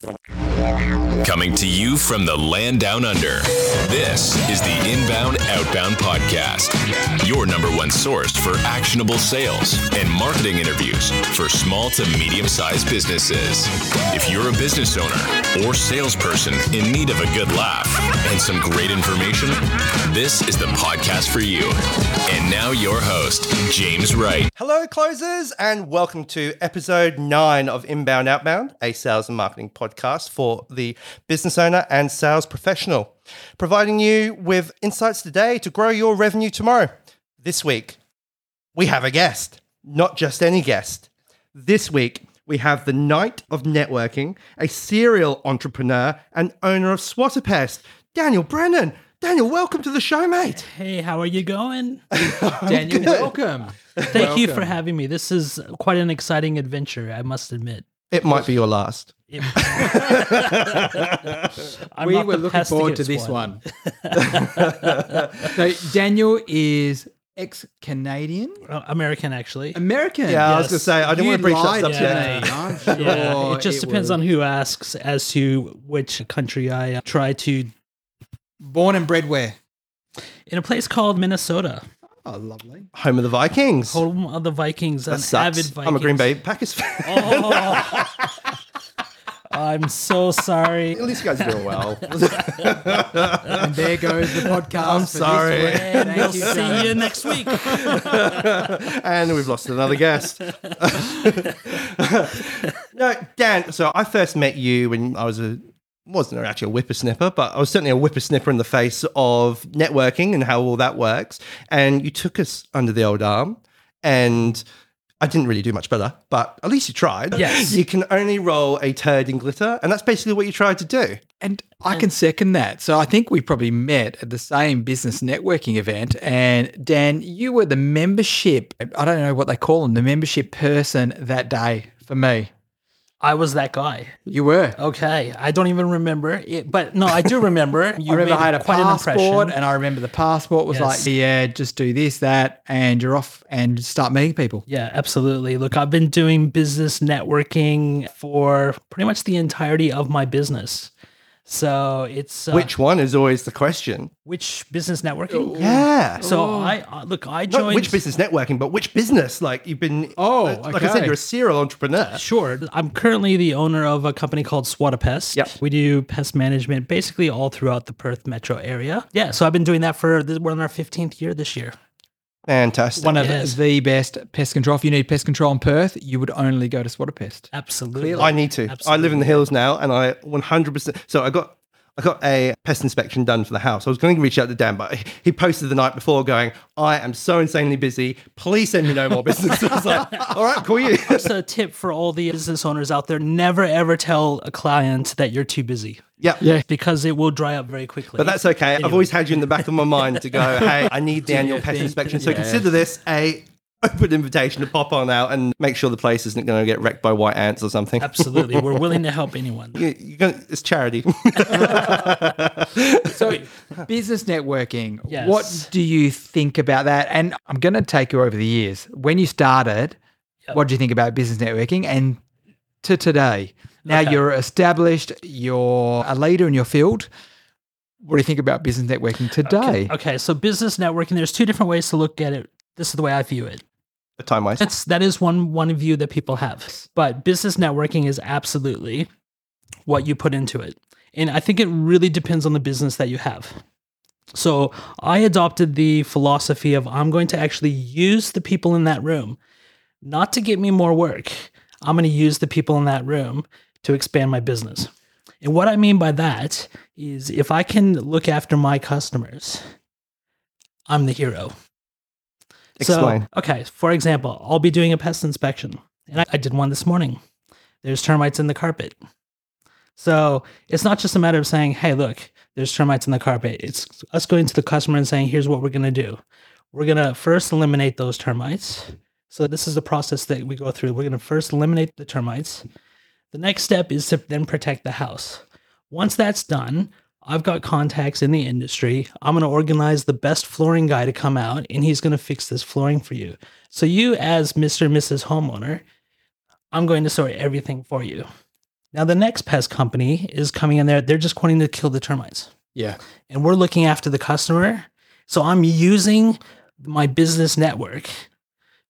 Thank you. Coming to you from the land down under. This is the Inbound Outbound Podcast, your number one source for actionable sales and marketing interviews for small to medium sized businesses. If you're a business owner or salesperson in need of a good laugh and some great information, this is the podcast for you. And now, your host, James Wright. Hello, closers, and welcome to episode nine of Inbound Outbound, a sales and marketing podcast for the business owner and sales professional, providing you with insights today to grow your revenue tomorrow. This week, we have a guest, not just any guest. This week, we have the Knight of Networking, a serial entrepreneur and owner of Swat-A-Pest, Daniel Bremer. Daniel, welcome to the show, mate. Hey, how are you going? Daniel, welcome. Thank you for having me. This is quite an exciting adventure, I must admit. It might be your last. I'm we not were looking forward to this one. so Daniel is ex-Canadian, Uh, American, actually. American. Yeah, I was going to say, I didn't You want to breach that lied subject. Yeah. to me. I'm sure Yeah, it just depends was- on who asks as to which country I uh, try to. Born and bred where? In a place called Minnesota, Oh, lovely. Home of the Vikings. home of the Vikings. that an sucks. avid Vikings. I'm a Green Bay Packers fan. Oh, I'm so sorry. At least you guys are doing well. And there goes the podcast. I'm sorry. And Thank we'll you, see James. you next week. and we've lost another guest. no, Dan. So I first met you when I was a wasn't actually a whippersnipper, but I was certainly a whippersnipper in the face of networking and how all that works. And you took us under the old arm, and I didn't really do much better, but at least you tried. Yes. you can only roll a turd in glitter, and that's basically what you tried to do. And I can second that. So I think we probably met at the same business networking event. And Dan, you were the membership, I don't know what they call them, the membership person that day for me. I was that guy. You were. Okay, I don't even remember it, but no, I do remember. You I remember I had a quite an passport, impression. and I remember the passport was Yes. like, yeah, just do this, that, and you're off and start meeting people. Yeah, absolutely. Look, I've been doing business networking for pretty much the entirety of my business. So it's uh, Which one is always the question? which business networking? Yeah. So I uh, look, I Not joined. which business networking, but which business? Like you've been. Oh, uh, like I said, you're a serial entrepreneur. Sure. I'm currently the owner of a company called Swat-A-Pest. Yep. We do pest management basically all throughout the Perth metro area. Yeah. So I've been doing that for, this, we're on our 15th year this year. Fantastic. One of Yes. the best pest control. If you need pest control in Perth, you would only go to Swat-A-Pest. Absolutely. I need to. I live in the hills now, and I 100%. So I got. I got a pest inspection done for the house. I was going to reach out to Dan, but he posted the night before going, I am so insanely busy. Please send me no more business. I was like, all right, call you. Just a tip for all the business owners out there never ever tell a client that you're too busy yeah. Yeah. because it will dry up very quickly. But that's okay. I've always had you in the back of my mind to go, hey, I need the annual pest inspection. So yeah. consider this a open invitation to pop on out and make sure the place isn't going to get wrecked by white ants or something. Absolutely. We're willing to help anyone. You- you're gonna, it's charity. So, business networking. Yes. What do you think about that? And I'm going to take you over the years. When you started, Yep. what do you think about business networking? And to today, now Okay. you're established, you're a leader in your field. What do you think about business networking today? Okay. So business networking, there's two different ways to look at it. This is the way I view it. Time wise. That's that is one one view that people have. But business networking is absolutely what you put into it. And I think it really depends on the business that you have. So I adopted the philosophy of I'm going to actually use the people in that room, not to get me more work. I'm going to use the people in that room to expand my business. And what I mean by that is if I can look after my customers, I'm the hero. Explain. So, okay, for example, I'll be doing a pest inspection, and I, I did one this morning. There's termites in the carpet. So it's not just a matter of saying, hey, look, there's termites in the carpet. It's us going to the customer and saying, here's what we're going to do. We're going to first eliminate those termites. So this is the process that we go through. We're going to first eliminate the termites. The next step is to then protect the house. Once that's done, I've got contacts in the industry. I'm going to organize the best flooring guy to come out and he's going to fix this flooring for you. So, you, as Mr. and Mrs. Homeowner, I'm going to sort everything for you. Now, the next pest company is coming in there. They're just wanting to kill the termites. Yeah. And we're looking after the customer. So I'm using my business network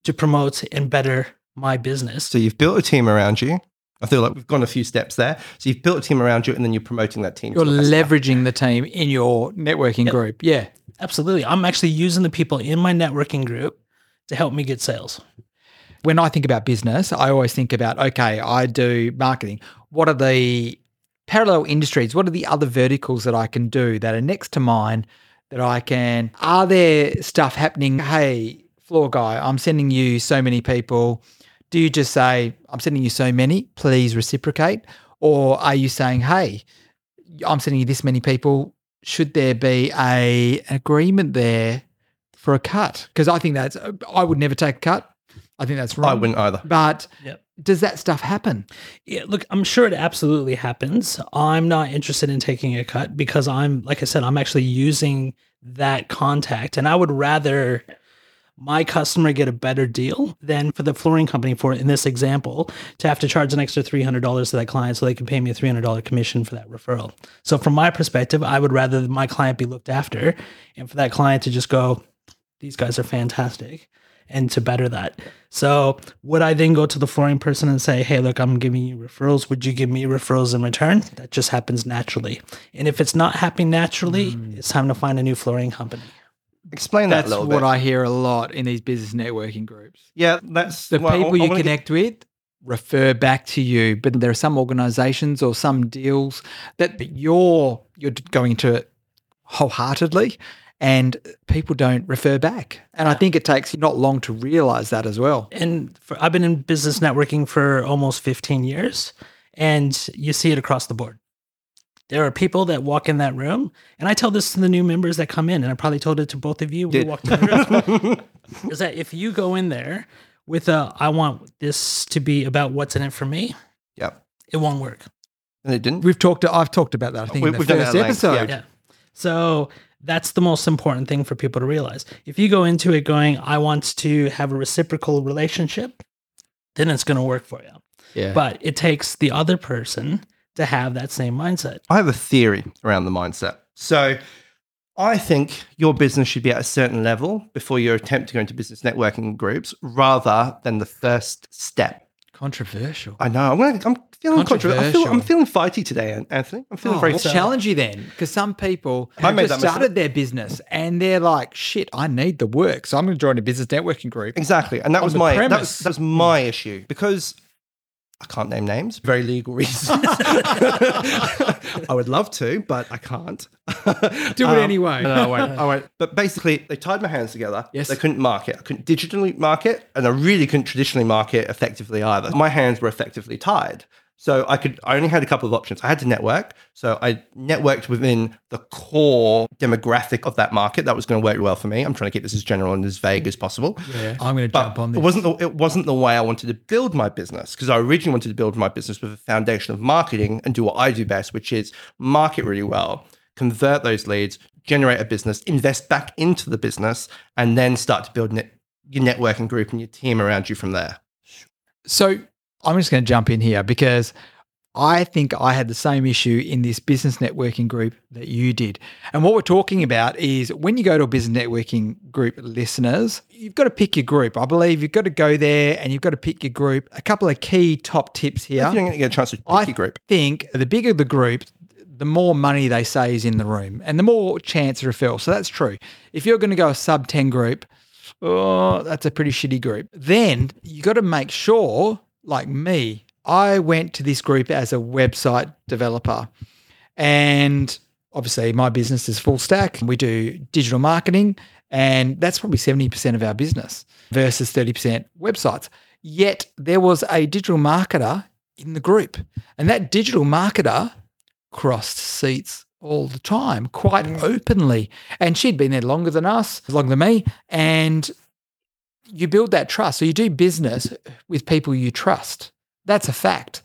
to promote and better my business. So you've built a team around you. I feel like we've gone a few steps there. So you've built a team around you, and then you're promoting that team. You're the leveraging the team in your networking group. Yeah. Absolutely. I'm actually using the people in my networking group to help me get sales. when I think about business, I always think about okay, I do marketing. What are the parallel industries? What are the other verticals that I can do that are next to mine that I can? Are there stuff happening? Hey, floor guy, I'm sending you so many people. Do you just say, I'm sending you so many, please reciprocate? Or are you saying, hey, I'm sending you this many people? Should there be a an agreement there for a cut? Because I think that's I would never take a cut. I think that's wrong. I wouldn't either. But Yep. does that stuff happen? Yeah, look, I'm sure it absolutely happens. I'm not interested in taking a cut because I'm, like I said, I'm actually using that contact. And I would rather my customer get a better deal than for the flooring company, for in this example, to have to charge an extra $300 to that client so they can pay me a $300 commission for that referral. So, from my perspective, I would rather my client be looked after and for that client to just go, these guys are fantastic and to better that. So would I then go to the flooring person and say, hey, look, I'm giving you referrals. Would you give me referrals in return? That just happens naturally. And if it's not happening naturally, mm. it's time to find a new flooring company. Explain that That's a little what bit. I hear a lot in these business networking groups. yeah, that's The well, people I you wanna get- connect with refer back to you, but there are some organizations or some deals that you're you're going into it wholeheartedly and people don't refer back. And I think it takes not long to realize that as well. And for, I've been in business networking for almost 15 years, and you see it across the board. There are people that walk in that room, and I tell this to the new members that come in, and I probably told it to both of you when you Did. walked in the room. is that if you go in there with a, I want this to be about what's in it for me, Yep. it won't work. And it didn't. We've talked I've talked about that I think We- in the we've done that first at yeah. episode. Yeah. So that's the most important thing for people to realize. If you go into it going, I want to have a reciprocal relationship, then it's going to work for you. Yeah. But it takes the other person to have that same mindset. I have a theory around the mindset. So I think your business should be at a certain level before you attempt to go into business networking groups rather than the first step. controversial. I know. I'm, gonna, I'm feeling controversial. I feel, I'm feeling fighty today, Anthony. I'm feeling Oh, very we'll challenge you then, because some people I have just started their business and they're like, "Shit, I need the work, so I'm going to join a business networking group." Exactly. And that was my that was, that was my issue because I can't name names, very legal reasons. I would love to, but I can't. Do it um, anyway. No, I won't. I won't. But basically, they tied my hands together. Yes. They couldn't market. I couldn't digitally market, and I really couldn't traditionally market effectively either. My hands were effectively tied. So I could. I only had a couple of options. I had to network. So I networked within the core demographic of that market. That was going to work well for me. I'm trying to keep this as general and as vague as possible. Yeah, I'm going to But jump on this. it this. wasn't the it wasn't the way I wanted to build my business because I originally wanted to build my business with a foundation of marketing and do what I do best, which is market really well, convert those leads, generate a business, invest back into the business, and then start to build net, your networking group and your team around you from there. So I'm just going to jump in here because I think I had the same issue in this business networking group that you did. And what we're talking about is when you go to a business networking group, listeners, you've got to pick your group. I believe you've got to go there and you've got to pick your group. A couple of key top tips here. If you don't get a chance to pick I your group, I think the bigger the group, the more money they say is in the room and the more chance of referral. So that's true. If you're going to go a sub 10 group, oh, that's a pretty shitty group. Then you've got to make sure, like me, I went to this group as a website developer. And obviously, my business is full stack. We do digital marketing, and that's probably 70% of our business versus 30% websites. Yet there was a digital marketer in the group, and that digital marketer crossed seats all the time, quite openly. And she'd been there longer than us, longer than me. And you build that trust. So you do business with people you trust. That's a fact.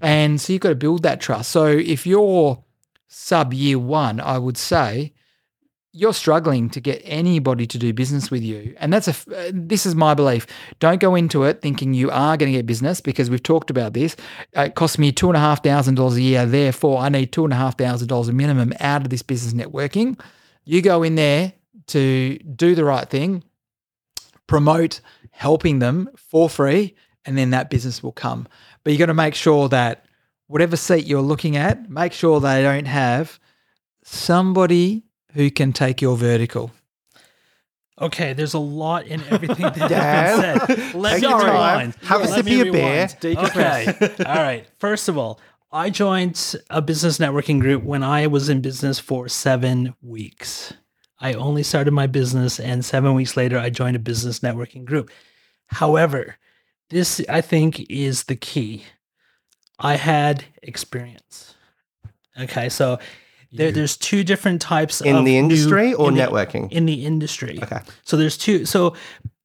And so you've got to build that trust. So if you're sub year one, I would say you're struggling to get anybody to do business with you, and that's a uh, this is my belief. Don't go into it thinking you are going to get business because we've talked about this. Uh, it costs me two and a half thousand dollars a year, therefore I need two and a half thousand dollars a minimum out of this business networking. You go in there to do the right thing, promote helping them for free, and then that business will come. But you got to make sure that whatever seat you're looking at, make sure they don't have somebody who can take your vertical. Okay, there's a lot in everything that Dan, has been said. Let take me your rewind. Have a sip of your beer. rewind. Okay. All right. First of all, I joined a business networking group when I was in business for seven weeks. I only started my business, and seven weeks later, I joined a business networking group. However, this I think is the key. I had experience. Okay, so there, there's two different types In the new- industry or in the- networking? in the industry. Okay. So there's two. So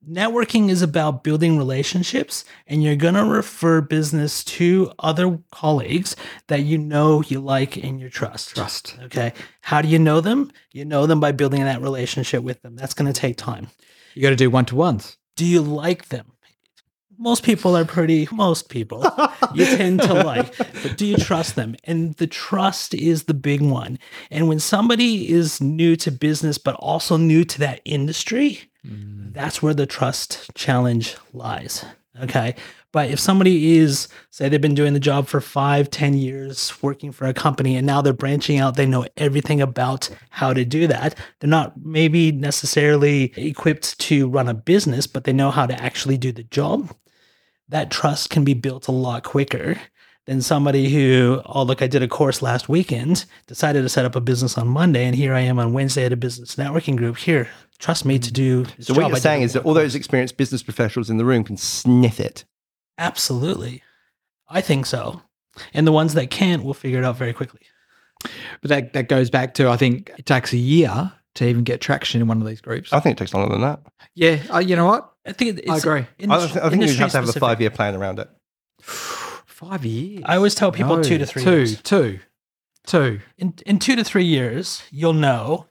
networking is about building relationships and you're going to refer business to other colleagues that you know, you like, and you trust. Trust. Okay. How do you know them? You know them by building that relationship with them. That's going to take time. You got to do one to ones. Do you like them? Most people are pretty, most people you tend to like, but do you trust them? And the trust is the big one. And when somebody is new to business, but also new to that industry, mm. that's where the trust challenge lies. Okay. But if somebody is, say, they've been doing the job for five, ten years, working for a company, and now they're branching out, they know everything about how to do that. They're not maybe necessarily equipped to run a business, but they know how to actually do the job. That trust can be built a lot quicker than somebody who, oh, look, I did a course last weekend, decided to set up a business on Monday, and here I am on Wednesday at a business networking group. Here, trust me to do. this So what job. I you're did saying is that all those experienced business professionals in the room can sniff it. Absolutely. I think so. And the ones that can't will figure it out very quickly. But that, that goes back to I think it takes a year to even get traction in one of these groups. I think it takes longer than that. yeah, uh, you know what? I think it- I agree. I, don't industry- I think you have to have a industry-specific. five year plan around it. Five years. I always tell people No, two to three two, years. two, two. In, in two to three years, you'll know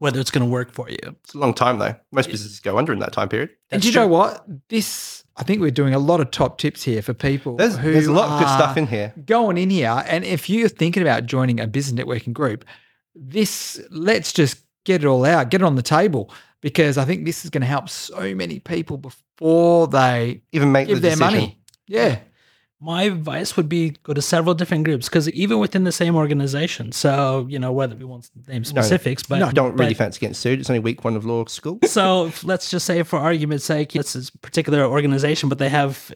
whether it's going to work for you. It's a long time though. Most businesses go under in that time period. and That's do you true. know what? This I think we're doing a lot of top tips here for people. There's, who there's a lot of good stuff in here. going in here. And if you're thinking about joining a business networking group, this let's just get it all out, get it on the table, because I think this is going to help so many people before they Even make give the their decision. money. Yeah. My advice would be go to several different groups because even within the same organization. So, you know, whether we won't name specifics, but I don't really but- fancy getting sued. It's only week one of law school. so let's just say for argument's sake it's this particular organization but they have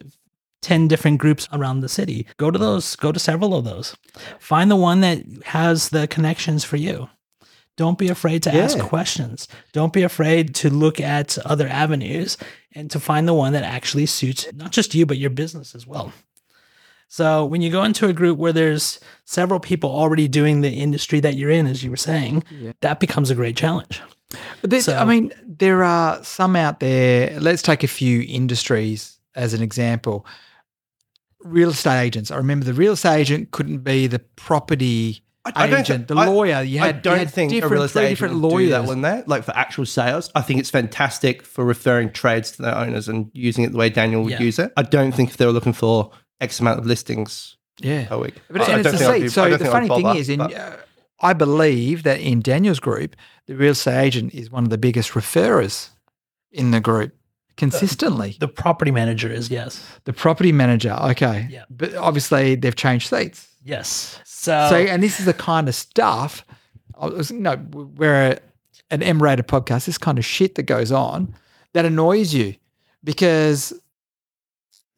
10 different groups around the city go to those go to several of those find the one that has the connections for you don't be afraid to ask questions don't be afraid to look at other avenues and to find the one that actually suits not just you but your business as well so when you go into a group where there's several people already doing the industry that you're in as you were saying that becomes a great challenge But there's, I mean, there are some out there. Let's take a few industries as an example. Real estate agents. I remember the real estate agent couldn't be the property I don't agent, thi- the I- lawyer. You had, I don't you had think a different, real three estate agent different would lawyers. do that one there. Like for actual sales, I think it's fantastic for referring trades to their owners and using it the way Daniel would Yeah. use it. I don't think if they were looking for X amount of listings yeah. a week. But I- I and don't it's a seat. be- So the think I'd funny thing is, in uh, I believe that in Daniel's group, the real estate agent is one of the biggest referrers in the group consistently. the property manager is yes The property manager, okay, Yeah. but obviously they've changed seats. Yes so So, and this is the kind of stuff. I was, no, we're a, an M-rated podcast. This kind of shit that goes on that annoys you because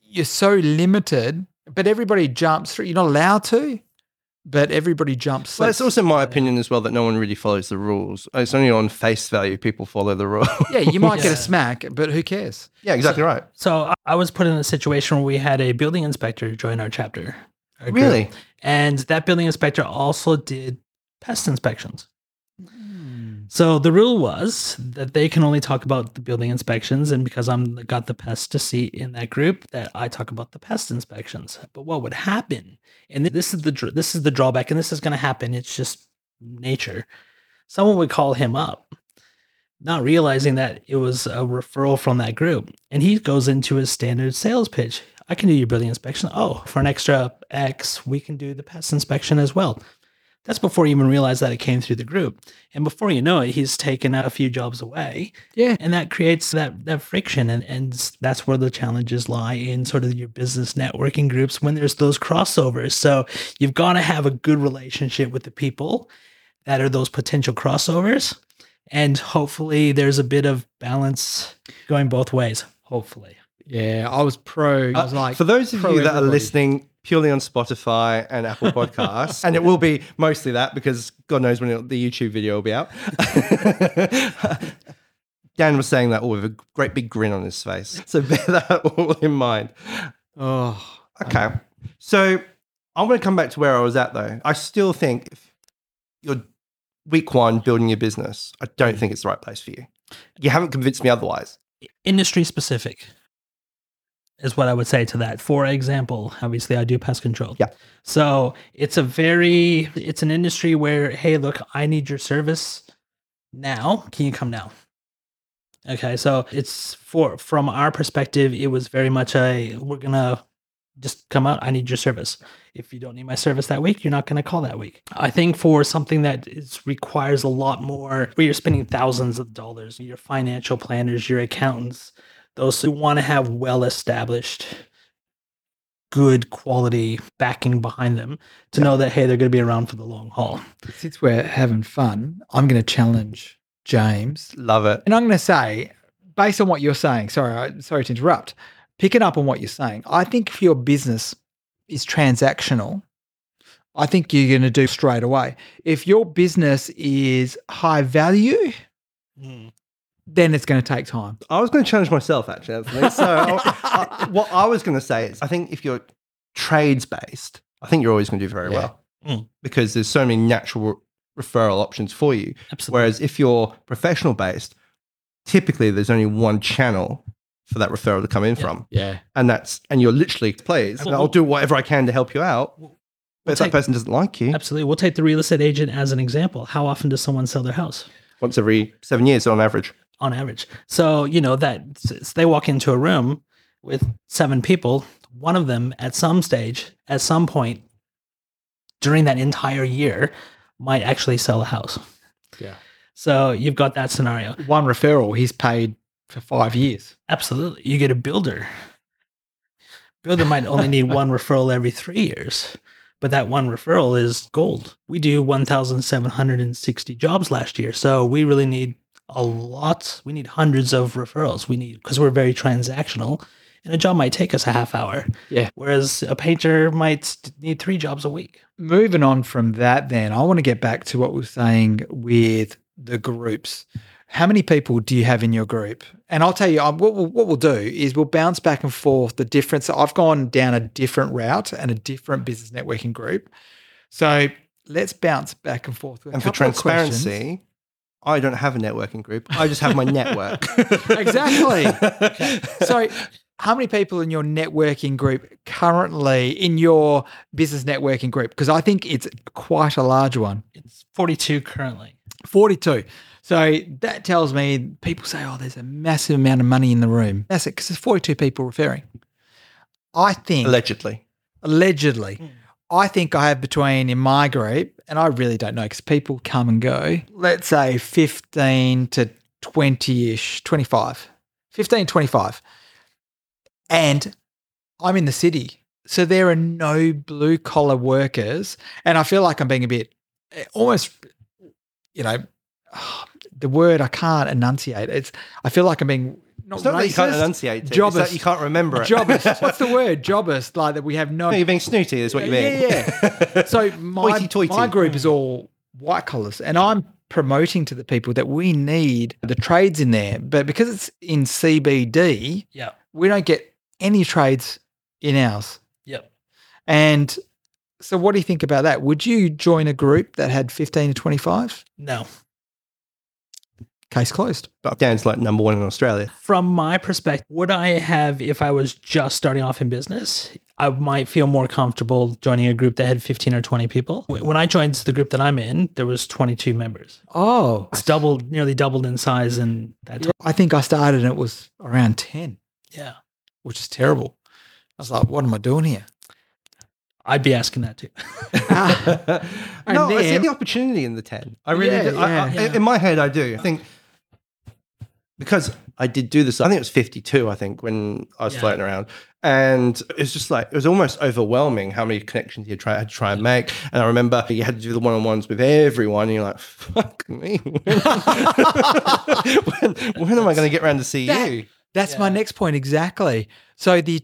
you're so limited. But everybody jumps through. You're not allowed to, but everybody jumps. Well, it's also my opinion as well that no one really follows the rules. It's only on face value people follow the rule. yeah, you might get a smack, but who cares? yeah, exactly right. So I- I was put in a situation where we had a building inspector join our chapter. Our. Really? And that building inspector also did pest inspections. Hmm. So the rule was that they can only talk about the building inspections, and because I'm got the pest to see in that group, that I talk about the pest inspections. But what would happen, and this is the this is the drawback, and this is going to happen. It's just nature. Someone would call him up not realizing that it was a referral from that group. And he goes into his standard sales pitch. I can do your building inspection. Oh, for an extra X, we can do the pest inspection as well. That's before you even realize that it came through the group. And before you know it, he's taken a few jobs away. Yeah. And that creates that that friction. And, and that's where the challenges lie in sort of your business networking groups when there's those crossovers. So you've got to have a good relationship with the people that are those potential crossovers. And hopefully there's a bit of balance going both ways. Hopefully. Yeah, I was pro. I was Uh, like, for those of you that are listening purely on Spotify and Apple Podcasts, and it will be mostly that because God knows when it- the YouTube video will be out. Dan was saying that all with a great big grin on his face. So bear that all in mind. oh, Okay. So I'm going to come back to where I was at though. I still think if you're week one building your business, I don't think it's the right place for you. You haven't convinced me otherwise. industry specific is what I would say to that. For example, obviously I do pest control. Yeah. So it's a very it's an industry where, hey, look, I need your service now. Can you come now? Okay. So it's for from our perspective, it was very much a we're gonna just come out. I need your service. If you don't need my service that week, you're not going to call that week. I think for something that is requires a lot more, where you're spending thousands of dollars, your financial planners, your accountants, those who want to have well established, good quality backing behind them to know that hey, they're going to be around for the long haul. since we're having fun, I'm going to challenge James, Love it. and I'm going to say, based on what you're saying, sorry, sorry to interrupt. Picking up on what you're saying, I think if your business is transactional, I think you're going to do straight away. If your business is high value, hmm. Then it's going to take time. I was going to challenge myself actually. Anthony. So I, I, what I was going to say is, I think if you're trades based, I think you're always going to do very Yeah. well Mm. because there's so many natural referral options for you. Absolutely. Whereas if you're professional based, typically there's only one channel for that referral to come in Yeah. from, Yeah. and that's and you're literally please. Well, I'll do whatever I can to help you out. We'll But if that person doesn't like you, Absolutely. We'll take the real estate agent as an example. How often does someone sell their house? once every seven years on average. On average. So, you know, that they walk into a room with seven people, one of them at some stage, at some point during that entire year, might actually sell a house. Yeah. So you've got that scenario. One referral, he's paid for five years. Absolutely. You get a builder. Builder might only need one referral every three years, but that one referral is gold. We do 1,760 jobs last year. So we really need a lot. We need hundreds of referrals. We need, because we're very transactional, and a job might take us a half hour. Yeah. Whereas a painter might need three jobs a week. Moving on from that, then, I want to get back to what we're saying with the groups. How many people do you have in your group? And I'll tell you, um, what we'll, what we'll do is we'll bounce back and forth the difference. I've gone down a different route and a different business networking group. So let's bounce back and forth. With a And for couple of transparency, I don't have a networking group. I just have my network. Exactly. So, how many people in your networking group currently in your business networking group? Because I think it's quite a large one. It's 42 currently. 42. So that tells me people say, oh, there's a massive amount of money in the room. That's it, because there's 42 people referring. I think, Allegedly. allegedly, Mm. I think I have between in my group, and I really don't know because people come and go, let's say 15 to 20 ish, 25, 15, 25. And I'm in the city. So there are no blue collar workers. And I feel like I'm being a bit eh, almost, you know, the word I can't enunciate. It's, I feel like I'm being not It's not that you can't enunciate it. It's that you can't remember it. Jobbist. What's the word? Jobbist. Like that we have no. No, you're being snooty, is what you mean. being. Yeah, So my, Hoity-toity. my group is hmm. all white collars, and I'm promoting to the people that we need the trades in there. But because it's in CBD, Yeah. we don't get any trades in ours. Yep. And so, what do you think about that? Would you join a group that had 15 to 25? No. Case closed. But Dan's like number one in Australia. From my perspective, would I have if I was just starting off in business? I might feel more comfortable joining a group that had 15 or 20 people. When I joined the group that I'm in, there was 22 members. Oh, It's doubled, nearly doubled in size in that time. I think I started and it was around 10, Yeah. which is terrible. I was like, what am I doing here? I'd be asking that too. no, I see the opportunity in the 10. I really Yeah, do. I, I, yeah. In my head, I do. I think because I did do this, I think it was 52, I think, when I was Yeah. floating around. And it was just like, it was almost overwhelming how many connections you try, had to try and make. And I remember you had to do the one on ones with everyone. And you're like, fuck me. when, when am I going to get around to see That- you? That's my next point exactly. So the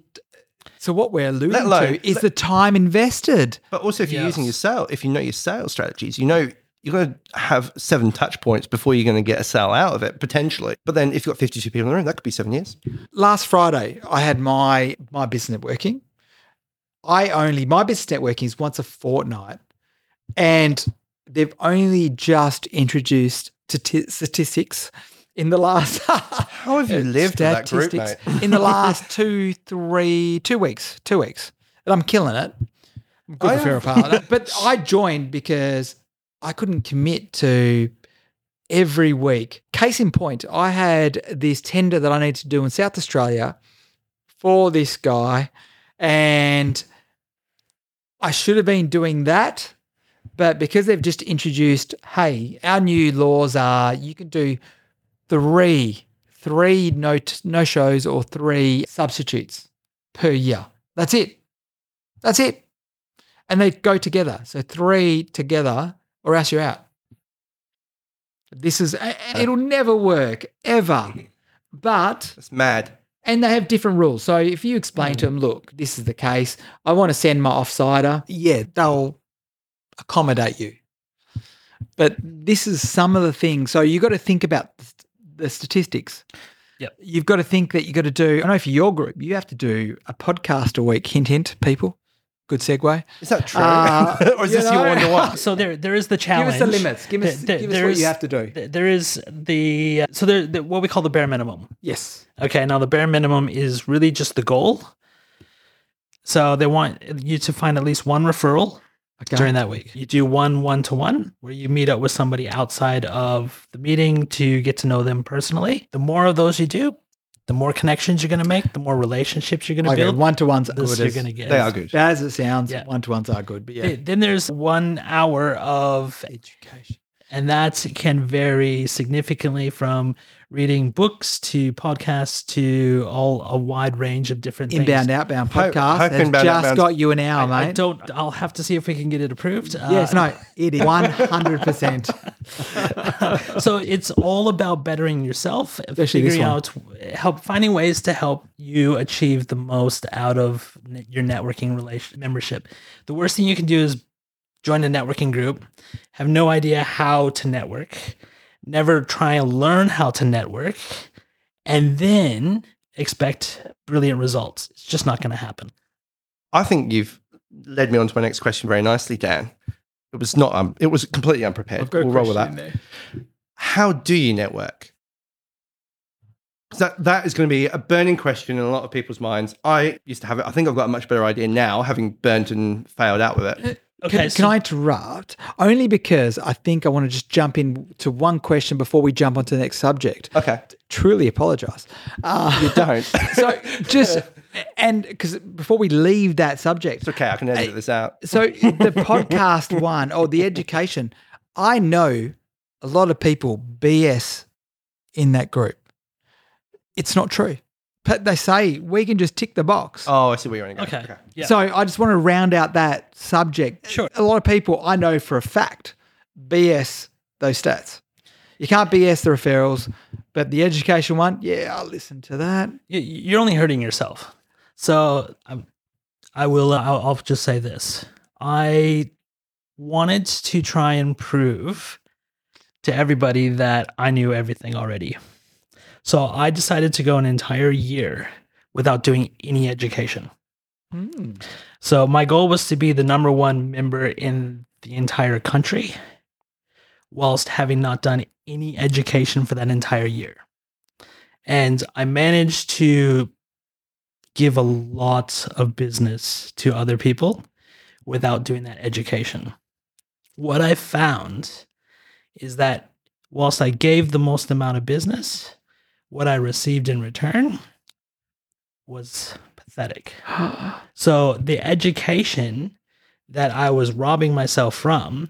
so what we're alluding alone- to is let- the time invested. But also, if you're using your sale, if you know your sales strategies, you know you're going to have seven touch points before you're going to get a sale out of it potentially. But then if you've got 52 people in the room, that could be seven years. Last Friday, I had my my business networking. I only my business networking is once a fortnight, and they've only just introduced stati- statistics in the last. How have you lived that group, mate? Statistics in the last two, three, two weeks, two weeks, and I'm killing it. I'm good I for am. Farah, but I joined because I couldn't commit to every week. Case in point, I had this tender that I need to do in South Australia for this guy, and I should have been doing that. But because they've just introduced, hey, our new laws are you can do three, three no no shows or three substitutes per year. That's it. That's it. And they go together. So three together, or else you're out. This is it'll never work ever. But it's mad. and they have different rules. So if you explain to mm. them, look, this is the case. I want to send my offsider. Yeah, they'll accommodate you. But this is some of the things. So you've got to think about the- the statistics. Yep. You've got to think that you've got to do, I know for your group, you have to do a podcast a week. Hint, hint, people. Good segue. Is that true? Uh, or is you this your one to one? So there, there is the challenge. Give challenge. us the limits. Give us, There- give us what is- you have to do. There is the so there the, what we call the bare minimum. Yes. Okay, now the bare minimum is really just the goal. So they want you to find at least one referral Okay. during that week. You do one one to one where you meet up with somebody outside of the meeting to get to know them personally. The more of those you do, the more connections you're going to make, the more relationships you're going to Okay, build. one to ones are good. you're going to get. They are good. As it sounds, Yeah. one to ones are good. But yeah. Then there's one hour of Education. and that can vary significantly from reading books to podcasts to all a wide range of different things. Inbound Outbound Hope- podcast hope Inbound just Outbound's- got you an hour, I, I mate. don't. I'll have to see if we can get it approved. Uh, yes, no, it is one hundred percent. so it's all about bettering yourself, Especially figuring out, help finding ways to help you achieve the most out of your networking relation membership. The worst thing you can do is join a networking group, have no idea how to network, never try and learn how to network, and then expect brilliant results. It's just not going to happen. I think you've led me on to my next question very nicely, Dan. It was not. Um, it was completely unprepared. We'll roll with that. How do you network? That that is going to be a burning question in a lot of people's minds. I used to have it. I think I've got a much better idea now, having burnt and failed out with it. Okay, Can, so- can I interrupt? Only because I think I want to just jump in to one question before we jump onto the next subject. Okay, Truly apologize. Uh, you don't. so just and because before we leave that subject, it's okay. I can edit this out. so the podcast one or the education, I know a lot of people BS in that group. It's not true. But they say we can just tick the box. Oh, I see where you're going. to go. okay, yeah. So I just want to round out that subject. Sure. A lot of people I know for a fact BS those stats. You can't BS the referrals, but the education one, yeah, I'll listen to that. you- you're only hurting yourself. So um, I will. I'll, I'll just say this: I wanted to try and prove to everybody that I knew everything already. So I decided to go an entire year without doing any education. Hmm. So my goal was to be the number one member in the entire country whilst having not done any education for that entire year. And I managed to give a lot of business to other people without doing that education. What I found is that whilst I gave the most amount of business, what I received in return was pathetic. so the education that I was robbing myself from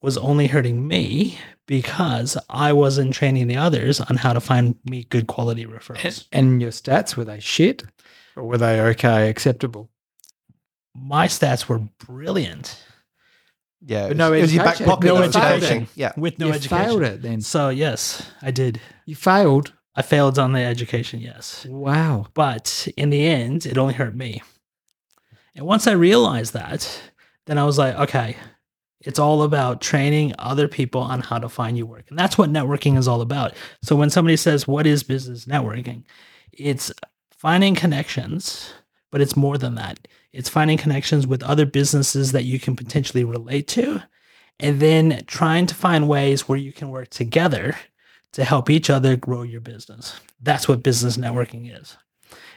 was only hurting me because I wasn't training the others on how to find me good quality referrals. And your stats were they shit, or were they okay, acceptable? My stats were brilliant Yeah, But no it was your back education. pocket. No education. Yeah. with no you education. failed it then. So yes, I did. You failed. I failed on the education, yes. Wow. But in the end, it only hurt me. And once I realized that, then I was like, okay, it's all about training other people on how to find you work. And that's what networking is all about. So when somebody says, what is business networking? It's finding connections, but it's more than that. It's finding connections with other businesses that you can potentially relate to, and then trying to find ways where you can work together to help each other grow your business. That's what business networking is.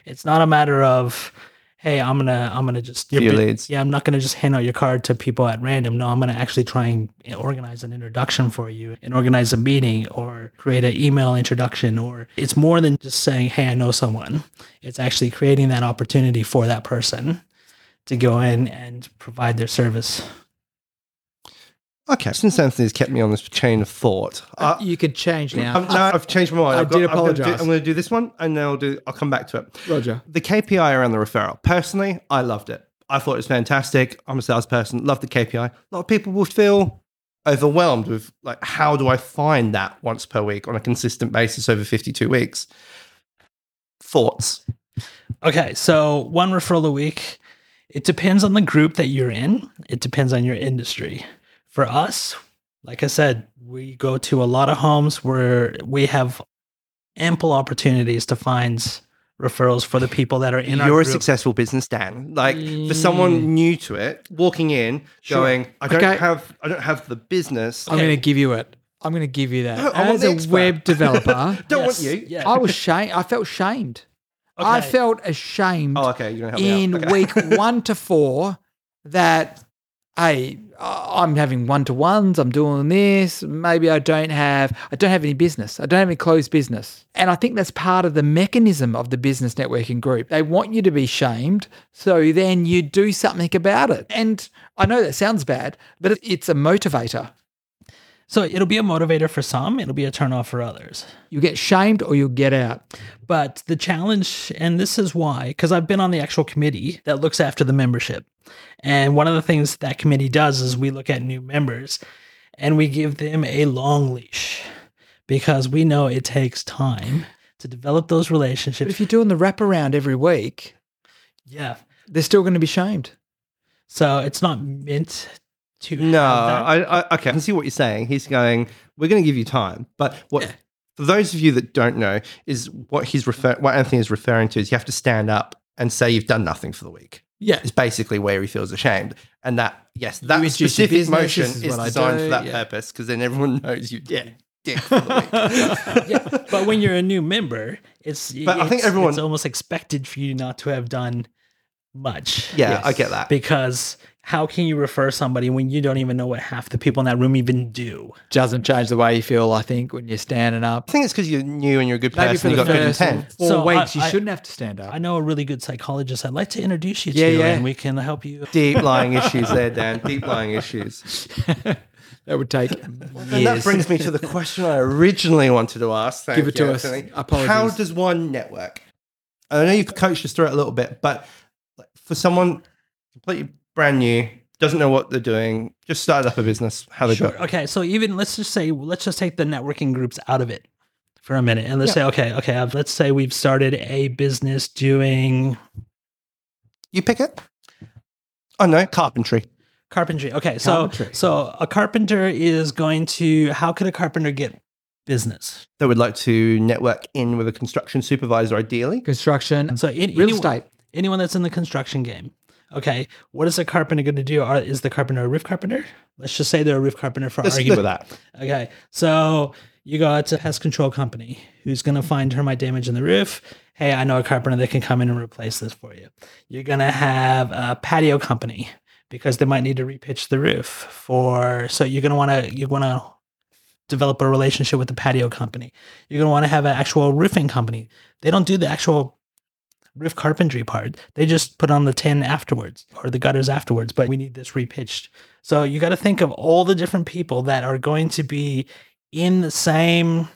It's not a matter of, hey, I'm gonna I'm gonna just bu- leads. Yeah, I'm not gonna just hand out your card to people at random. No, I'm gonna actually try and organize an introduction for you and organize a meeting or create an email introduction. Or it's more than just saying, hey, I know someone. It's actually creating that opportunity for that person to go in and provide their service. Okay. Since Anthony's kept me on this chain of thought, uh, you could change now. I'm- no, I've changed my mind. I I've did I'm gonna do- apologise. I'm going to do this one, and then I'll do. I'll come back to it. Roger. The KPI around the referral. Personally, I loved it. I thought it was fantastic. I'm a salesperson. Love the KPI. A lot of people will feel overwhelmed with like, how do I find that once per week on a consistent basis over 52 weeks? Thoughts? Okay, so one referral a week. It depends on the group that you're in. It depends on your industry. For us, like I said, we go to a lot of homes where we have ample opportunities to find referrals for the people that are in our You're a successful business, Dan. Like for someone mm. new to it, walking in, Sure. going, I don't Okay. have, I don't have the business. I'm going to give you it. I'm going to give you that. No, I want As a web developer, don't Yes, want you. Yeah. I was shamed. I felt shamed. I felt ashamed Oh, okay. You're going help in me out. Okay. week one to four that, hey, I- I'm having one to ones. I'm doing this. Maybe I don't have. I don't have any business. I don't have any closed business. And I think that's part of the mechanism of the business networking group. They want you to be shamed, so then you do something about it. And I know that sounds bad, but it's a motivator. So it'll be a motivator for some, it'll be a turnoff for others. You get shamed or you'll get out. But the challenge, and this is why, because I've been on the actual committee that looks after the membership. And one of the things that committee does is we look at new members and we give them a long leash because we know it takes time to develop those relationships. But relationships. if you're doing the wraparound every week, yeah. they're still going to be shamed. So it's not meant to. No. I, I okay. I can see what you're saying. He's going. We're going to give you time, but what Yeah. for those of you that don't know is what he's refer what Anthony is referring to is you have to stand up and say you've done nothing for the week. Yeah. Is basically where he feels ashamed, and that yes, that specific motion is, is designed for that yeah. purpose because then everyone knows you did dick for the week. yeah, but when you're a new member, it's But I think it's- everyone- it's almost expected for you not to have done much. Yeah, I get that. because how can you refer somebody when you don't even know what half the people in that room even do? Doesn't change the way you feel, I think, when you're standing up. I think it's because you're new and you're a good Maybe person. for You the got good first intent. four So weeks, I- you I- shouldn't have to stand up. I know a really good psychologist. I'd like to introduce you to, Yeah, yeah. and we can help you. Deep lying issues there, Dan. Deep lying issues. that would take And that brings me to the question I originally wanted to ask. Thank Give it you, to us. Apologies. How does one network? I know you've coached us through it a little bit, but for someone completely brand new, doesn't know what they're doing, just started up a business, how they do Sure. it. Okay, so even let's just say let's just take the networking groups out of it for a minute, and let's say okay, okay, uh, let's say we've started a business doing You pick it. Oh no, carpentry. Carpentry. Okay, so Carpentry. so a carpenter is going to. How could a carpenter get business? They would like to network in with a construction supervisor, ideally. construction, so in, real anyone, estate. anyone that's in the construction game. Okay, what is a carpenter going to do? Are, is the carpenter a roof carpenter? Let's just say they're a roof carpenter for Let's argument. with that. Okay, so you go out to a pest control company who's going to find termite damage in the roof. Hey, I know a carpenter that can come in and replace this for you. You're going to have a patio company because they might need to repitch the roof for. So you're going to want to you want to develop a relationship with the patio company. You're going to want to have an actual roofing company. They don't do the actual roof carpentry part. They just put on the tin afterwards or the gutters afterwards, but we need this repitched. So you got to think of all the different people that are going to be in the same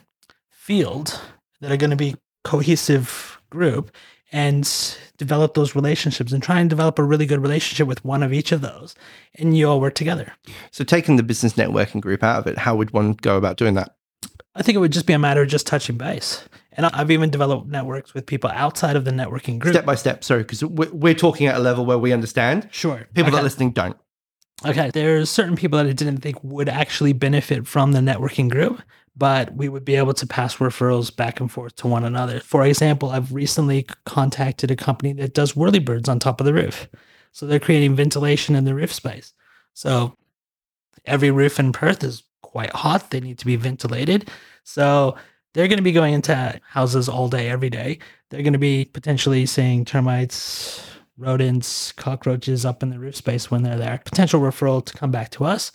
field that are going to be cohesive group and develop those relationships and try and develop a really good relationship with one of each of those and you all work together. So taking the business networking group out of it, how would one go about doing that? I think it would just be a matter of just touching base. And I've even developed networks with people outside of the networking group. Step by step, sorry, because we're, we're talking at a level where we understand. Sure. People that are listening don't. Okay, there's certain people that I didn't think would actually benefit from the networking group, but we would be able to pass referrals back and forth to one another. For example, I've recently contacted a company that does whirlybirds on top of the roof. So they're creating ventilation in the roof space. So every roof in Perth is quite hot. They need to be ventilated. So they're going to be going into houses all day, every day. They're going to be potentially seeing termites, rodents, cockroaches up in the roof space when they're there. Potential referral to come back to us.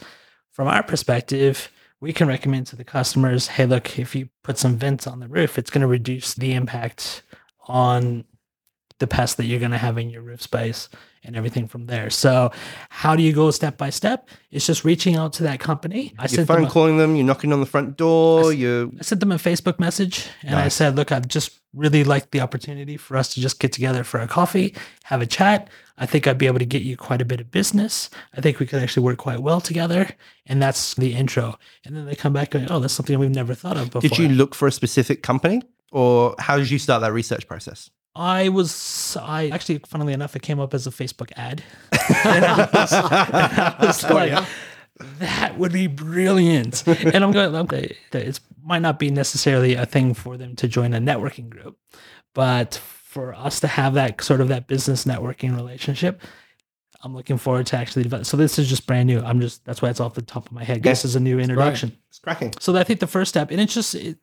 From our perspective, we can recommend to the customers hey, look, if you put some vents on the roof, it's going to reduce the impact on the pests that you're going to have in your roof space and everything from there. So, how do you go step by step? It's just reaching out to that company. I You're phone them a- calling them, you're knocking on the front door, you're I sent them a Facebook message and I said, look, I'd just really like the opportunity for us to just get together for a coffee, have a chat. I think I'd be able to get you quite a bit of business. I think we could actually work quite well together. And that's the intro. And then they come back going, oh, that's something we've never thought of before. Did you look for a specific company or how did you start that research process? I was, I actually, funnily enough, it came up as a Facebook ad. and I was, and I was oh, like, that would be brilliant. and I'm going, okay, it might not be necessarily a thing for them to join a networking group, but for us to have that sort of that business networking relationship, I'm looking forward to actually develop. So this is just brand new. I'm just, that's why it's off the top of my head. This is a new introduction. It's cracking. So I think the first step, and it's just it,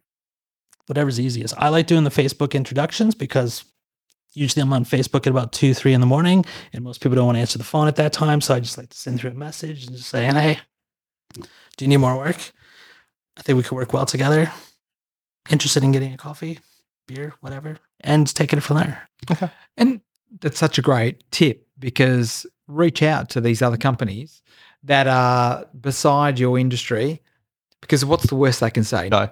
whatever's easiest. I like doing the Facebook introductions because usually I'm on Facebook at about two, three in the morning, and most people don't want to answer the phone at that time. So I just like to send through a message and just say, "Hey, do you need more work? I think we could work well together. Interested in getting a coffee, beer, whatever, and take it from there." Okay, and that's such a great tip because reach out to these other companies that are beside your industry because what's the worst they can say? No.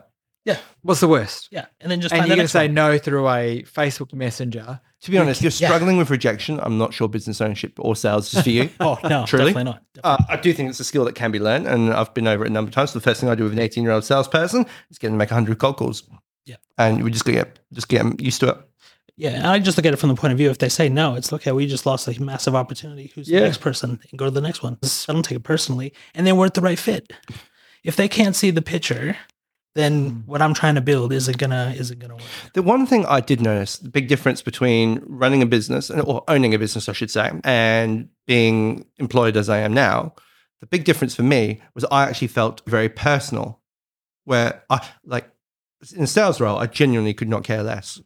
What's the worst? Yeah, and then just and you're going to say one. no through a Facebook Messenger. To be honest, you're Yeah. struggling with rejection. I'm not sure business ownership or sales is for you. Oh no, Truly? definitely not. Uh, I do think it's a skill that can be learned, and I've been over it a number of times. So the first thing I do with an 18 year old salesperson is get them to make 100 cold calls. Yeah. and we just get just get them used to it. Yeah, and I just look at it from the point of view. If they say no, it's okay. We just lost a massive opportunity. Who's Yeah. the next person? And go to the next one. I don't take it personally, and they weren't the right fit. If they can't see the picture, then what I'm trying to build is it gonna isn't gonna work. The one thing I did notice, the big difference between running a business and- or owning a business, I should say, and being employed as I am now, the big difference for me was I actually felt very personal. Where I like in a sales role, I genuinely could not care less.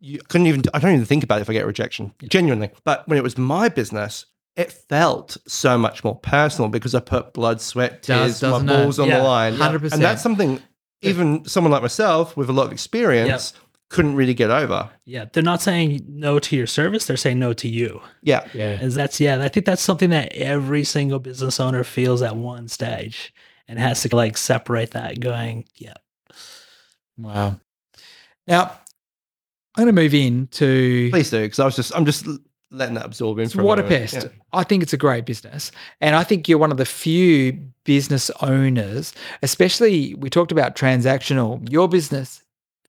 You couldn't even. I don't even think about it if I get rejection. Genuinely, but when it was my business. It felt so much more personal because I put blood, sweat, Does, tears, my doesn't it? balls on Yeah. the line. 100%. And that's something even someone like myself with a lot of experience couldn't really get over. Yeah, they're not saying no to your service; they're saying no to you. Yeah. Yeah. Is that's yeah? I think that's something that every single business owner feels at one stage and has to like separate that. Going, yeah, Wow. Now, I'm going to move in to Please do, because I was just I'm just l- letting that absorb in It's for a Pest. Yeah. I think it's a great business. And I think you're one of the few business owners, especially we talked about transactional. Your business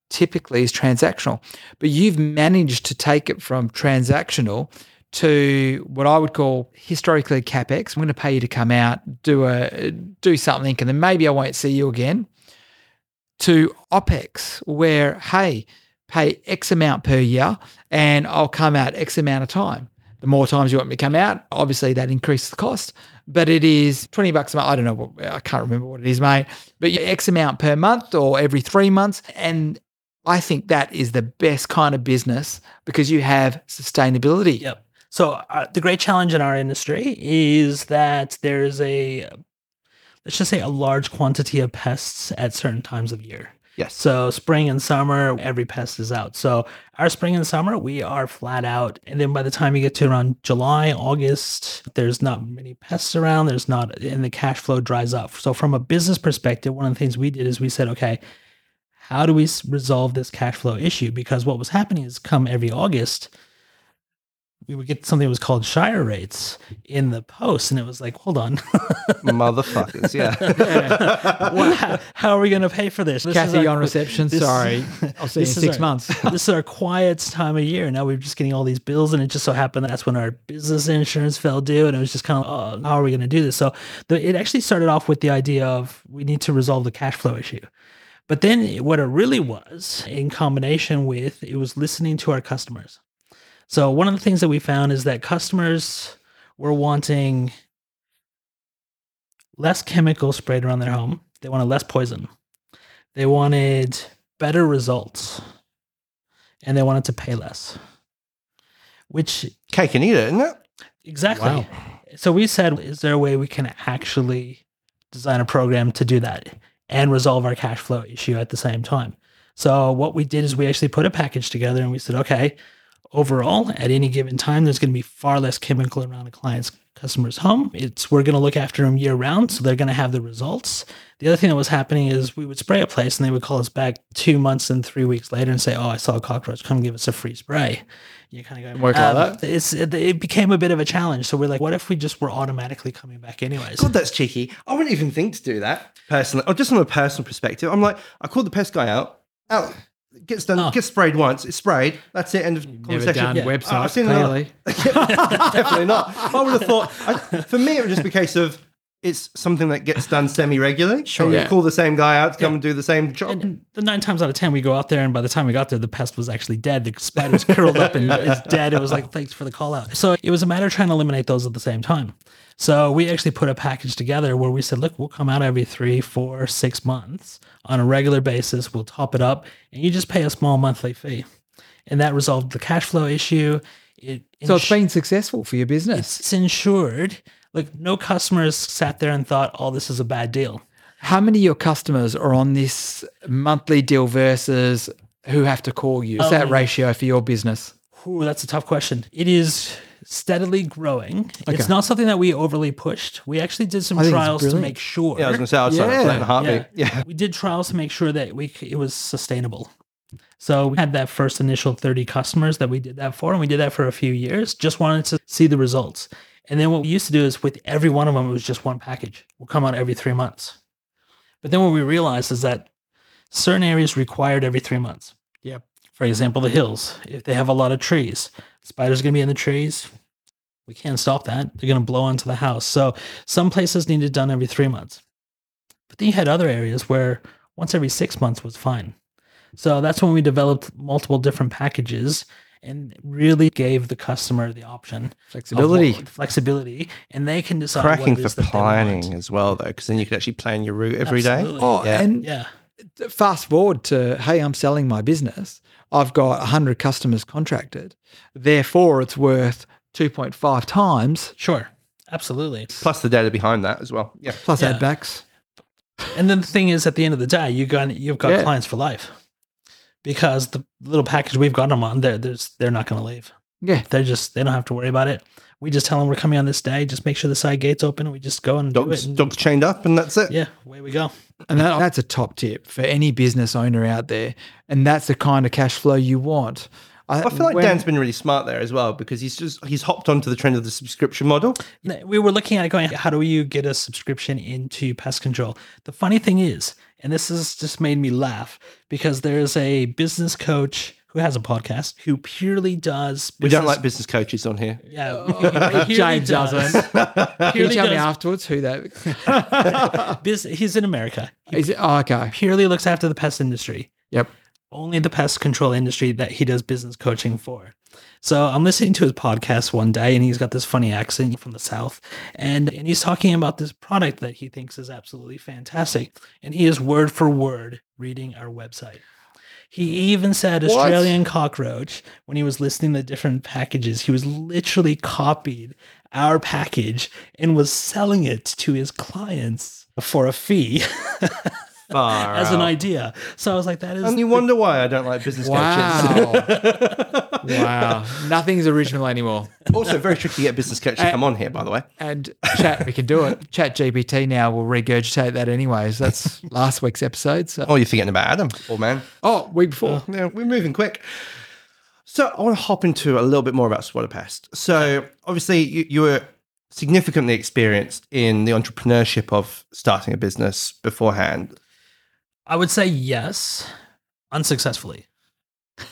typically is transactional, but you've managed to take it from transactional to what I would call historically capex. I'm going to pay you to come out, do a do something, and then maybe I won't see you again. To opex, where hey, pay X amount per year, and I'll come out X amount of time. The more times you want me to come out, obviously that increases the cost. But it is 20 bucks a month. I don't know what, I can't remember what it is, mate. But X amount per month or every three months. And I think that is the best kind of business because you have sustainability. Yep. So uh, the great challenge in our industry is that there's a, let's just say, a large quantity of pests at certain times of year. Yes. So spring and summer, every pest is out. So our spring and summer, we are flat out. And then by the time you get to around July, August, there's not many pests around. There's not, and the cash flow dries up. So from a business perspective, one of the things we did is we said, okay, how do we resolve this cash flow issue? Because what was happening is come every August, we would get something that was called shire rates in the post. And it was like, hold on, Motherfuckers. Yeah. Well, how, how are we going to pay for this? This Kathy our- on reception. this- Sorry. I'll see you in six our- months. this is our quiet time of year. Now we're just getting all these bills, and it just so happened that that's when our business insurance fell due, and it was just kind of, oh, uh, how are we going to do this? So the, it actually started off with the idea of we need to resolve the cash flow issue. But then what it really was, in combination with, it was listening to our customers. So one of the things that we found is that customers were wanting less chemicals sprayed around their home. They wanted less poison. They wanted better results and they wanted to pay less. Which Cake and eat it, isn't it? exactly. Wow. So we said, is there a way we can actually design a program to do that and resolve our cash flow issue at the same time? So what we did is we actually put a package together and we said, okay, overall, at any given time, there's going to be far less chemical around a client's customer's home. It's we're going to look after them year round, so they're going to have the results. The other thing that was happening is we would spray a place and they would call us back two months and three weeks later and say, "Oh, I saw a cockroach. Come give us a free spray." You kind of go, Work like um, that. It's it, it became a bit of a challenge. So we're like, what if we just were automatically coming back anyways? God, that's cheeky. I wouldn't even think to do that personally, or just from a personal perspective. I'm like, I called the pest guy out. Out gets done, Oh. gets sprayed once. It's sprayed. That's it. End of Never conversation. done Yeah. website, I've seen another- clearly. Definitely not. I would have thought. I, for me, it would just be a case of it's something that gets done semi regularly. Sure. Yeah. call the same guy out to come and do the same job. And the nine times out of ten, we go out there, and by the time we got there, the pest was actually dead. The spider was curled up and it's dead. It was like, thanks for the call out. So it was a matter of trying to eliminate those at the same time. So we actually put a package together where we said, look, we'll come out every three, four, six months on a regular basis. We'll top it up, and you just pay a small monthly fee, and that resolved the cash flow issue. It So it's been successful for your business. it's insured. Like no customers sat there and thought, oh, this is a bad deal. How many of your customers are on this monthly deal versus who have to call you? What's that Um, ratio for your business? Ooh, that's a tough question. It is steadily growing. Okay. It's not something that we overly pushed. We actually did some I think it's trials to make sure. yeah, I was going to say I'd sign up for that in heartbeat. Yeah. We did trials to make sure that we it was sustainable. So we had that first initial 30 customers that we did that for, and we did that for a few years. Just wanted to see the results. And then what we used to do is with every one of them, it was just one package. We'll come out every three months. But then what we realized is that certain areas required every three months. Yep. For example, the hills. If they have a lot of trees, spiders are going to be in the trees. We can't stop that. They're going to blow onto the house. So some places needed done every three months. But then you had other areas where once every six months was fine. So that's when we developed multiple different packages and really gave the customer the option Flexibility. what- flexibility, and they can decide. Cracking what it is for that they want. planning as well, though, because then you could actually plan your route every day. Absolutely. Oh, Yeah. and Yeah, fast forward to hey, I'm selling my business. I've got 100 customers contracted. Therefore, it's worth 2.5 times sure, absolutely. Plus the data behind that as well. Yeah. plus Yeah. add backs. And then the thing is, at the end of the day, you got you've got Yeah. clients for life because the little package we've got them on, they're there's they're not going to leave. Yeah. They're just they don't have to worry about it. We just tell them we're coming on this day. Just make sure the side gate's open, and we just go and do Dogs, it. and- dogs chained up, and that's it. yeah, away we go. And that, that's a top tip for any business owner out there. And that's the kind of cash flow you want. I feel like when- Dan's been really smart there as well because he's just he's hopped onto the trend of the subscription model. We were looking at it going, how do you get a subscription into pest control? The funny thing is, and this has just made me laugh because there's a business coach who has a podcast who purely does. We don't like business coaches on here. Yeah, oh. he- he James does- doesn't. Can you purely tell me afterwards who that He's in America. He is? It, oh, okay. purely looks after the pest industry. Yep. Only the pest control industry that he does business coaching for. So I'm listening to his podcast one day and he's got this funny accent from the South. And, and he's talking about this product that he thinks is absolutely fantastic. And he is word for word reading our website. He even said What? Australian cockroach when he was listing the different packages. He was literally copied our package and was selling it to his clients for a fee Far as an out. idea. So I was like, that is And you wonder why I don't like business coaches. Wow. wow. Nothing's original anymore. also, very tricky to get business coaches to come on here, by the way. And chat, we can do it. Chat GPT now will regurgitate that anyways. That's last week's episode. So. Oh, you're forgetting about Adam, poor man. Oh, week before. Uh, yeah, we're moving quick. So I want to hop into a little bit more about Swat-A-Pest. So obviously you, you were significantly experienced in the entrepreneurship of starting a business beforehand. I would say yes, unsuccessfully.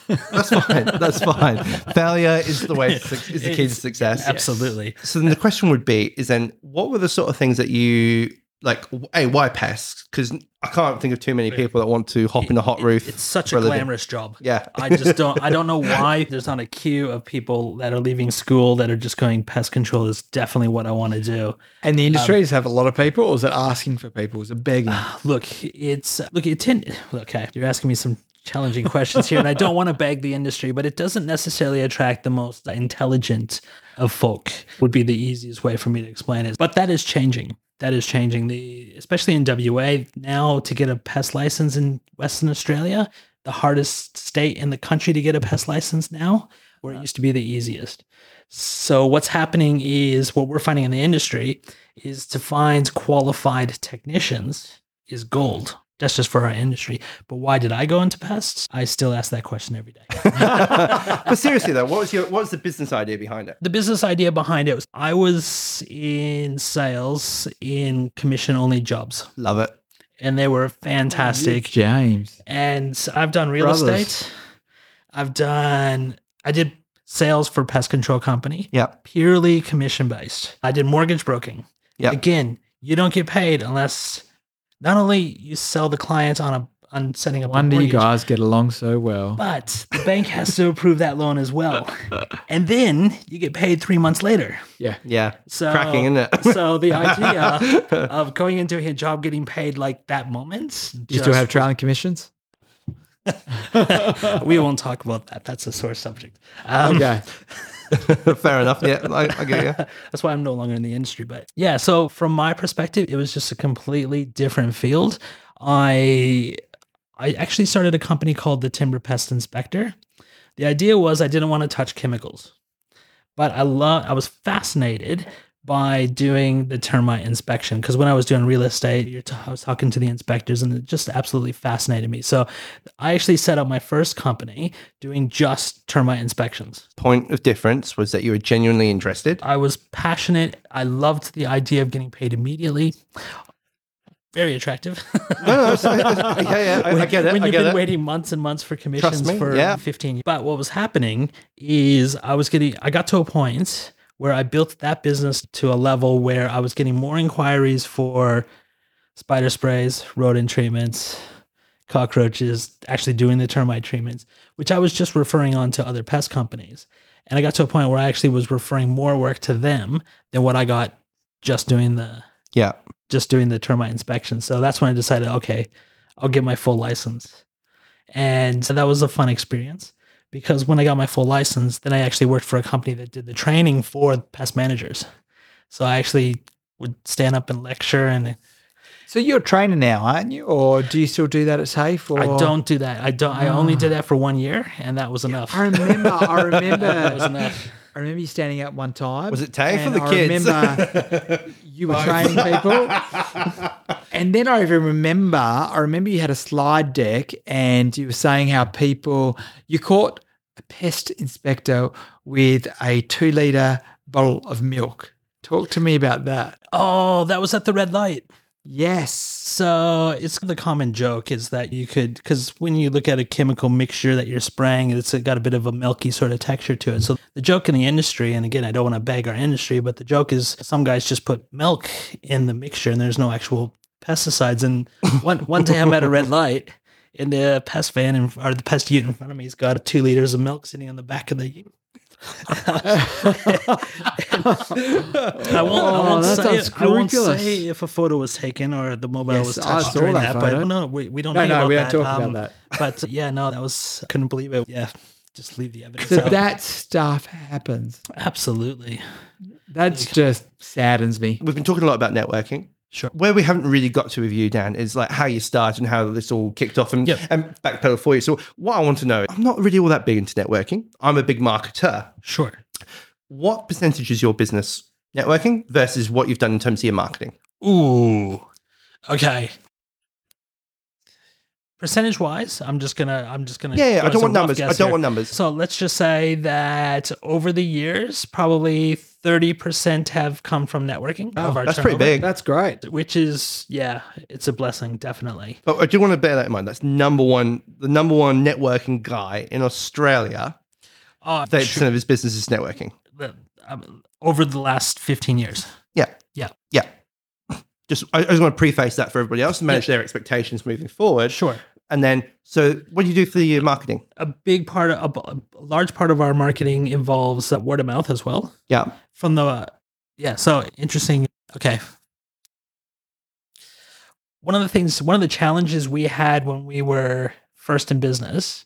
That's fine. That's fine. Failure is the way to, is the key to success. Absolutely. So then the question would be: Is then what were the sort of things that you like? Hey, why pest Because I can't think of too many people that want to hop in a hot roof. It's such for a a living. glamorous job. Yeah. I just don't I don't know why there's not a queue of people that are leaving school that are just going pest control is definitely what I want to do. And the um, industries does have a lot of people, or is it asking for people? Is it begging? Look, it's look it tend, okay, you're asking me some challenging questions here and I don't want to beg the industry, but it doesn't necessarily attract the most intelligent of folk. Would be the easiest way for me to explain it. But that is changing. That is changing the especially in WA now to get a pest license in Western Australia, the hardest state in the country to get a pest license now, where it used to be the easiest. So what's happening is what we're finding in the industry is to find qualified technicians is gold. That's just for our industry. But why did I go into pests? I still ask that question every day. but seriously though, what was your what was the business idea behind it? the business idea behind it was I was in sales in commission only jobs Love it. and they were fantastic. James. and I've done real Brothers. estate. I've done I did sales for pest control company. Yeah. Purely commission based. I did mortgage broking. Yeah. Again, you don't get paid unless not only you sell the client on a on setting up a Wonder you guys get along so well. but the bank has to approve that loan as well. And then you get paid three months later. Yeah. Yeah. So Cracking, isn't it? so the idea of going into a job getting paid like that moment. do You still have trial and commissions? we won't talk about that. That's a sore subject. Um, Okay. Fair enough. Yeah, I, I get you. That's why I'm no longer in the industry. But yeah, so from my perspective, it was just a completely different field. I I actually started a company called the Timber Pest Inspector. The idea was I didn't want to touch chemicals, but I love I was fascinated by doing the termite inspection because when I was doing real estate, you're t- I was talking to the inspectors and it just absolutely fascinated me. So I actually set up my first company doing just termite inspections. Point of difference was that you were genuinely interested. I was passionate. I loved the idea of getting paid immediately. Very attractive. No, no, yeah, yeah, I, I get it. when you've been it. waiting months and months for commissions me, for yeah. 15 years. But what was happening is I was getting, I got to a point where I built that business to a level where I was getting more inquiries for spider sprays, rodent treatments, cockroaches, actually doing the termite treatments, which I was just referring on to other pest companies. And I got to a point where I actually was referring more work to them than what I got just doing the Yeah. just doing the termite inspection. So that's when I decided, okay, I'll get my full license. And so that was a fun experience because when I got my full license, then I actually worked for a company that did the training for pest managers. So I actually would stand up and lecture and So you're a trainer now, aren't you? Or do you still do that at SAFE? Or? I don't do that. I don't I only ah. did that for one year and that was enough. I remember. I remember. that was enough. I remember you standing up one time. Was it Tay for the I kids? remember you were training people. and then I even remember, I remember you had a slide deck and you were saying how people, you caught a pest inspector with a two litre bottle of milk. Talk to me about that. Oh, that was at the red light. Yes. So it's the common joke is that you could because when you look at a chemical mixture that you're spraying, it's got a bit of a milky sort of texture to it. So the joke in the industry, and again, I don't want to beg our industry, but the joke is some guys just put milk in the mixture and there's no actual pesticides. And one one day I'm at a red light. And the pest van in, or the pest ute in front of me has got two liters of milk sitting on the back of the. I won't, I Oh, won't that's say I won't say if a photo was taken or the mobile Yes, was touched saw during that that. But no, we, we don't. No, hang no, about we don't that. talk about Um, that. But yeah, no, that was couldn't believe it. Yeah, just leave the evidence. So out. that stuff happens. absolutely That's just saddens me. We've been talking a lot about networking. Sure. Where we haven't really got to with you, Dan, is like how you started and how this all kicked off and, Yep. and backpedal for you. So, what I want to know, I'm not really all that big into networking. I'm a big marketer. Sure. What percentage is your business networking versus what you've done in terms of your marketing? Ooh. Okay. Percentage wise, I'm just gonna I'm just gonna Yeah, yeah. I don't want numbers. I don't here. want numbers. So let's just say that over the years, probably 30% have come from networking Oh, of our That's pretty big. That's great. Which is, yeah, it's a blessing, definitely. But I do want to bear that in mind. That's number one, the number one networking guy in Australia. Oh, 30% sure. of his business is networking. Um, over the last 15 years. Yeah. Yeah. Yeah. Just, I, I just want to preface that for everybody else to manage their expectations moving forward. Sure. And then, so what do you do for your marketing? A big part of, a, a large part of our marketing involves uh, word of mouth as well. Yeah. from the yeah so interesting okay one of the things one of the challenges we had when we were first in business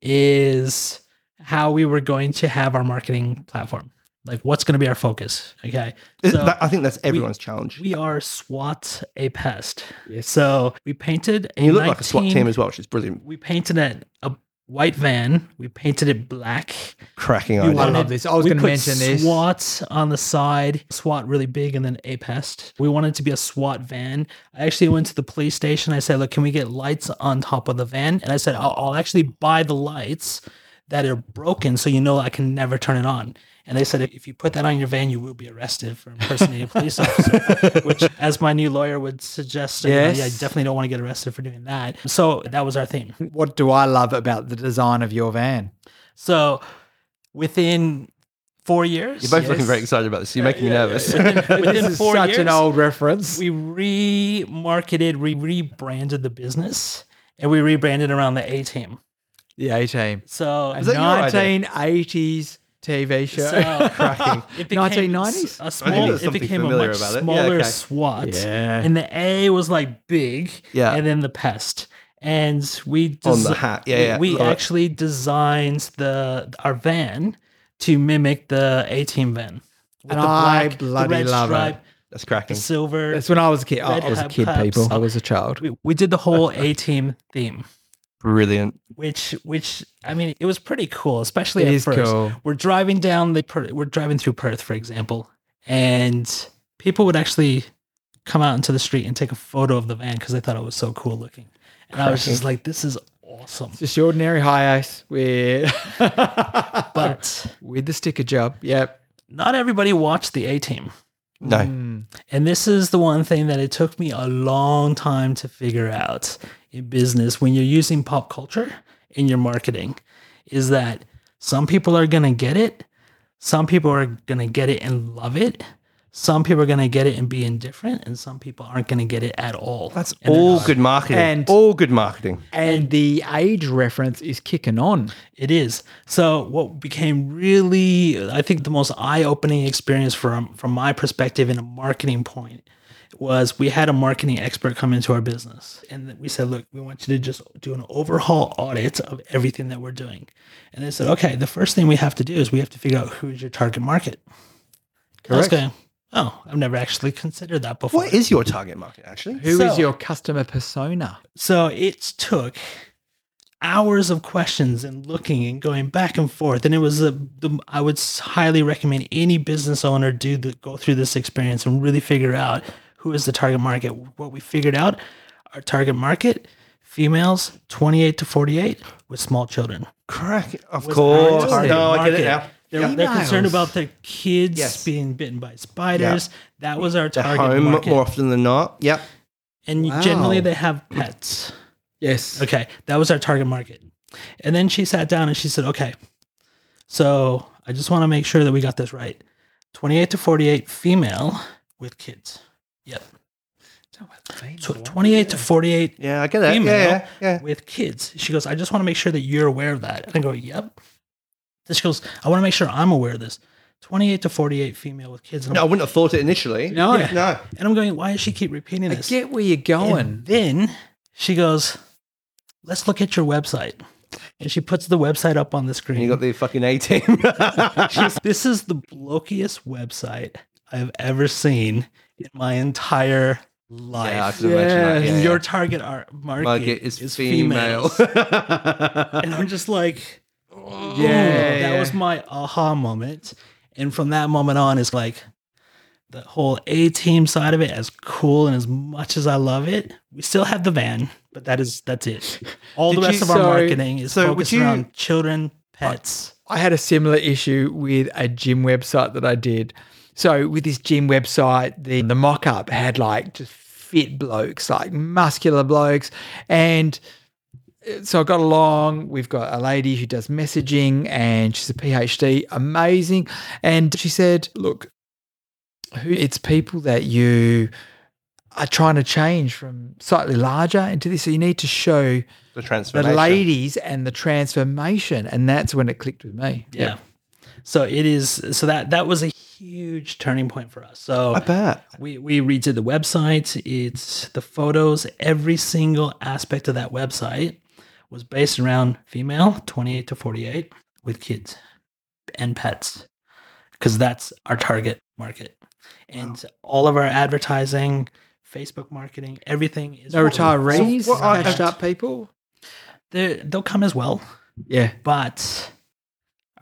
is how we were going to have our marketing platform like what's going to be our focus okay So that- I think that's everyone's challenge. we are swat a pest Yes. so we painted a and you look like a SWAT 19 team as well, which is brilliant. we painted it a white van we painted it black Cracking we idea. I love this. I was going to mention this. SWAT on the side, SWAT really big, and then a pest. We wanted to be a SWAT van. I actually went to the police station. I said, "Look, can we get lights on top of the van?" And I said, "I'll, I'll actually buy the lights that are broken, so you know I can never turn it on." And they said, "If you put that on your van, you will be arrested for impersonating a police officer." Which, as my new lawyer would suggest, Yes. yeah, I definitely don't want to get arrested for doing that. So that was our theme. What do I love about the design of your van? So within four years, You're both Yes. looking very excited about this. You're making me nervous. within, within This is four such years, an old reference. we remarketed, we rebranded the business, and we rebranded around the A team. the A Team. So, A Is that 1980s TV show. so Cracking. it became 1990s? a small. there's It something became a familiar much about it. Yeah, smaller okay. SWAT, yeah. and the A was like big, Yeah. and then the pest. And we On the hat. Yeah, we- yeah. we Love it. actually designed the our van to mimic the A team van. With And I bloody love it. That's cracking. the cracking. silver. That's when I was a kid. I Red I was a hat kid, caps. people. I was a child. we, we did the whole A team theme, Brilliant. which which I mean it was pretty cool, especially It at first. cool. We're driving down the Per- we're driving through Perth, for example, and people would actually come out into the street and take a photo of the van because they thought it was so cool looking. And I was just like, this is awesome. Just the ordinary HiAce with, But with the sticker job. Yep. not everybody watched the A team. No. Mm. And this is the one thing that it took me a long time to figure out in business when you're using pop culture in your marketing is that some people are going to get it, some people are going to get it and love it. Some people are going to get it and be indifferent, and some people aren't going to get it at all. That's And all good marketing. And- all good marketing. And the age reference is kicking on. It is. So what became really, I think, the most eye-opening experience from from my perspective in a marketing point was we had a marketing expert come into our business, and we said, "Look, we want you to just do an overhaul audit of everything that we're doing." And they said, "Okay, the first thing we have to do is we have to figure out who's your target market." And I was Correct. going, "Oh, I've never actually considered that before." What is your target market, actually? Who is So- your customer persona? So it took hours of questions and looking and going back and forth. And it was a, the, I would highly recommend any business owner do the, go through this experience and really figure out who is the target market. What we figured out, our target market, females 28 to 48 with small children. Crack. Of Was course. our target No, I get it now. They're, Yeah. they're concerned about their kids Yes. being bitten by spiders. That was our They're target home market. more often than not. Yep. and Wow. generally they have pets. Yes. Okay, that was our target market. And then she sat down and she said, "Okay, so I just want to make sure that we got this right. 28 to 48 female with kids. Yep. So 28 to 48 Yeah, I get that. female Yeah, yeah, yeah. with kids. She goes, I just want to make sure that you're aware of that. And I go, Yep. She goes, I want to make sure I'm aware of this. 28 to 48 female with kids. And, No, I I'm, wouldn't have thought it initially. No. Yeah. No. and I'm going, why does she keep repeating I this? get where you're going. And then she goes, let's look at your website. And she puts the website up on the screen. You got the fucking A team. She's- this is the blokiest website I've ever seen in my entire life. yeah, I can imagine that. Yes. Yeah, yeah. your target ar- market, market is, is female. females. and I'm just like, oh, Yeah, that was my aha moment. And from that moment on, it's like the whole A team side of it, as cool and as much as I love it, we still have the van, but that is that's it. All the rest you- of our so- marketing is so would focused you- around children, pets. I had a similar issue with a gym website that I did. So with this gym website, the the mock up had like just fit blokes, like muscular blokes, and uh, so I got along. We've got a lady who does messaging, and she's a PhD, amazing. And she said, "Look, who it's people that you." Are trying to change from slightly larger into this. So you need to show the transformation, the ladies and the transformation. And that's when it clicked with me. Yeah. So it is so that that was a huge turning point for us. So I bet. we we redid the website. It's the photos, every single aspect of that website was based around female 28 to 48 with kids and pets because that's our target market. And all of our advertising, Facebook marketing, everything is No retirees, So what I- up people. They're- they'll come as well. Yeah. but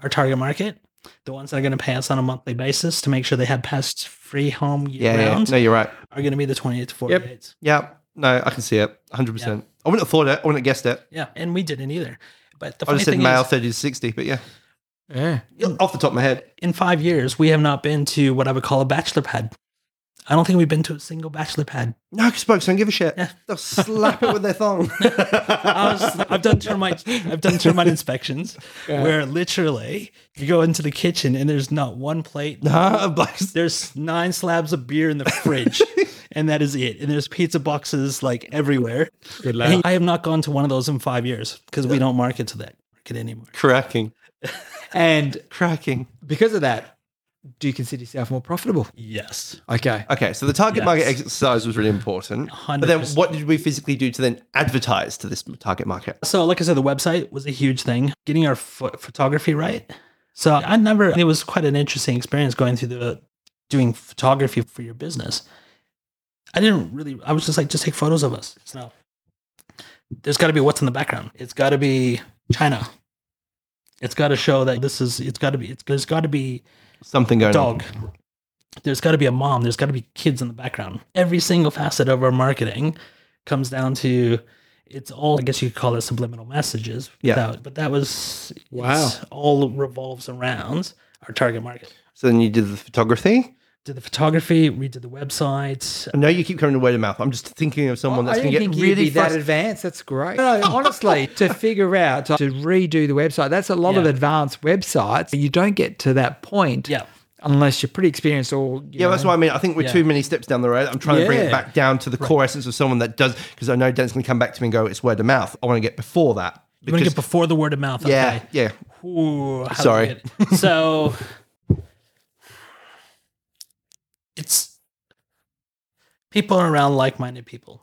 our target market, the ones that are going to pay us on a monthly basis to make sure they have pest free home year Yeah, yeah. No, you're right. are going to be the 28 to 48. Yep. Yeah. No, I can see it. 100%. I wouldn't have thought it. I wouldn't have guessed it. Yeah. And we didn't either. But the I funny just said thing male is, 30 to 60, but yeah. Yeah. Off the top of my head. in five years, we have not been to what I would call a bachelor pad. I don't think we've been to a single bachelor pad. No, because folks don't give a shit. Yeah. They'll slap it with their thong. I was, I've done termite. I've done termite inspections where literally you go into the kitchen and there's not one plate, nah, there's nine slabs of beer in the fridge, and that is it. And there's pizza boxes like everywhere. Good And I have not gone to one of those in five years because we don't market to that market anymore. cracking. And Cracking. because of that, do you consider yourself more profitable? Yes. Okay. Okay, so the target market exercise was really important. But then what did we physically do to then advertise to this target market? So, like I said, the website was a huge thing. Getting our pho- photography right. So, I never. It was quite an interesting experience going through the doing photography for your business. I didn't really. I was just like, just take photos of us. So, there's got to be what's in the background. It's got to be China. It's got to show that this is. It's got to be. It's, there's got to be Something going dog. on. There's got to be a mom. There's got to be kids in the background. Every single facet of our marketing comes down to it's all. I guess you could call it subliminal messages. Yeah. without- but that was Wow. it's all revolves around our target market. So then you did the photography. Did the photography, redid the website. I know you keep coming to word of mouth. I'm just thinking of someone that's going to get really that advanced. That's great. No, honestly, to figure out to redo the website, that's a lot of advanced websites. You don't get to that point Yeah. unless you're pretty experienced or Yeah, that's what I mean. I think we're Yeah. too many steps down the road. I'm trying to bring it back down to the core essence of someone that does, because I know Dan's going to come back to me and go, it's word of mouth. I want to get before that. You want to get before the word of mouth. yeah, Okay. yeah. Ooh, how do we Sorry. So it's people are around like-minded people.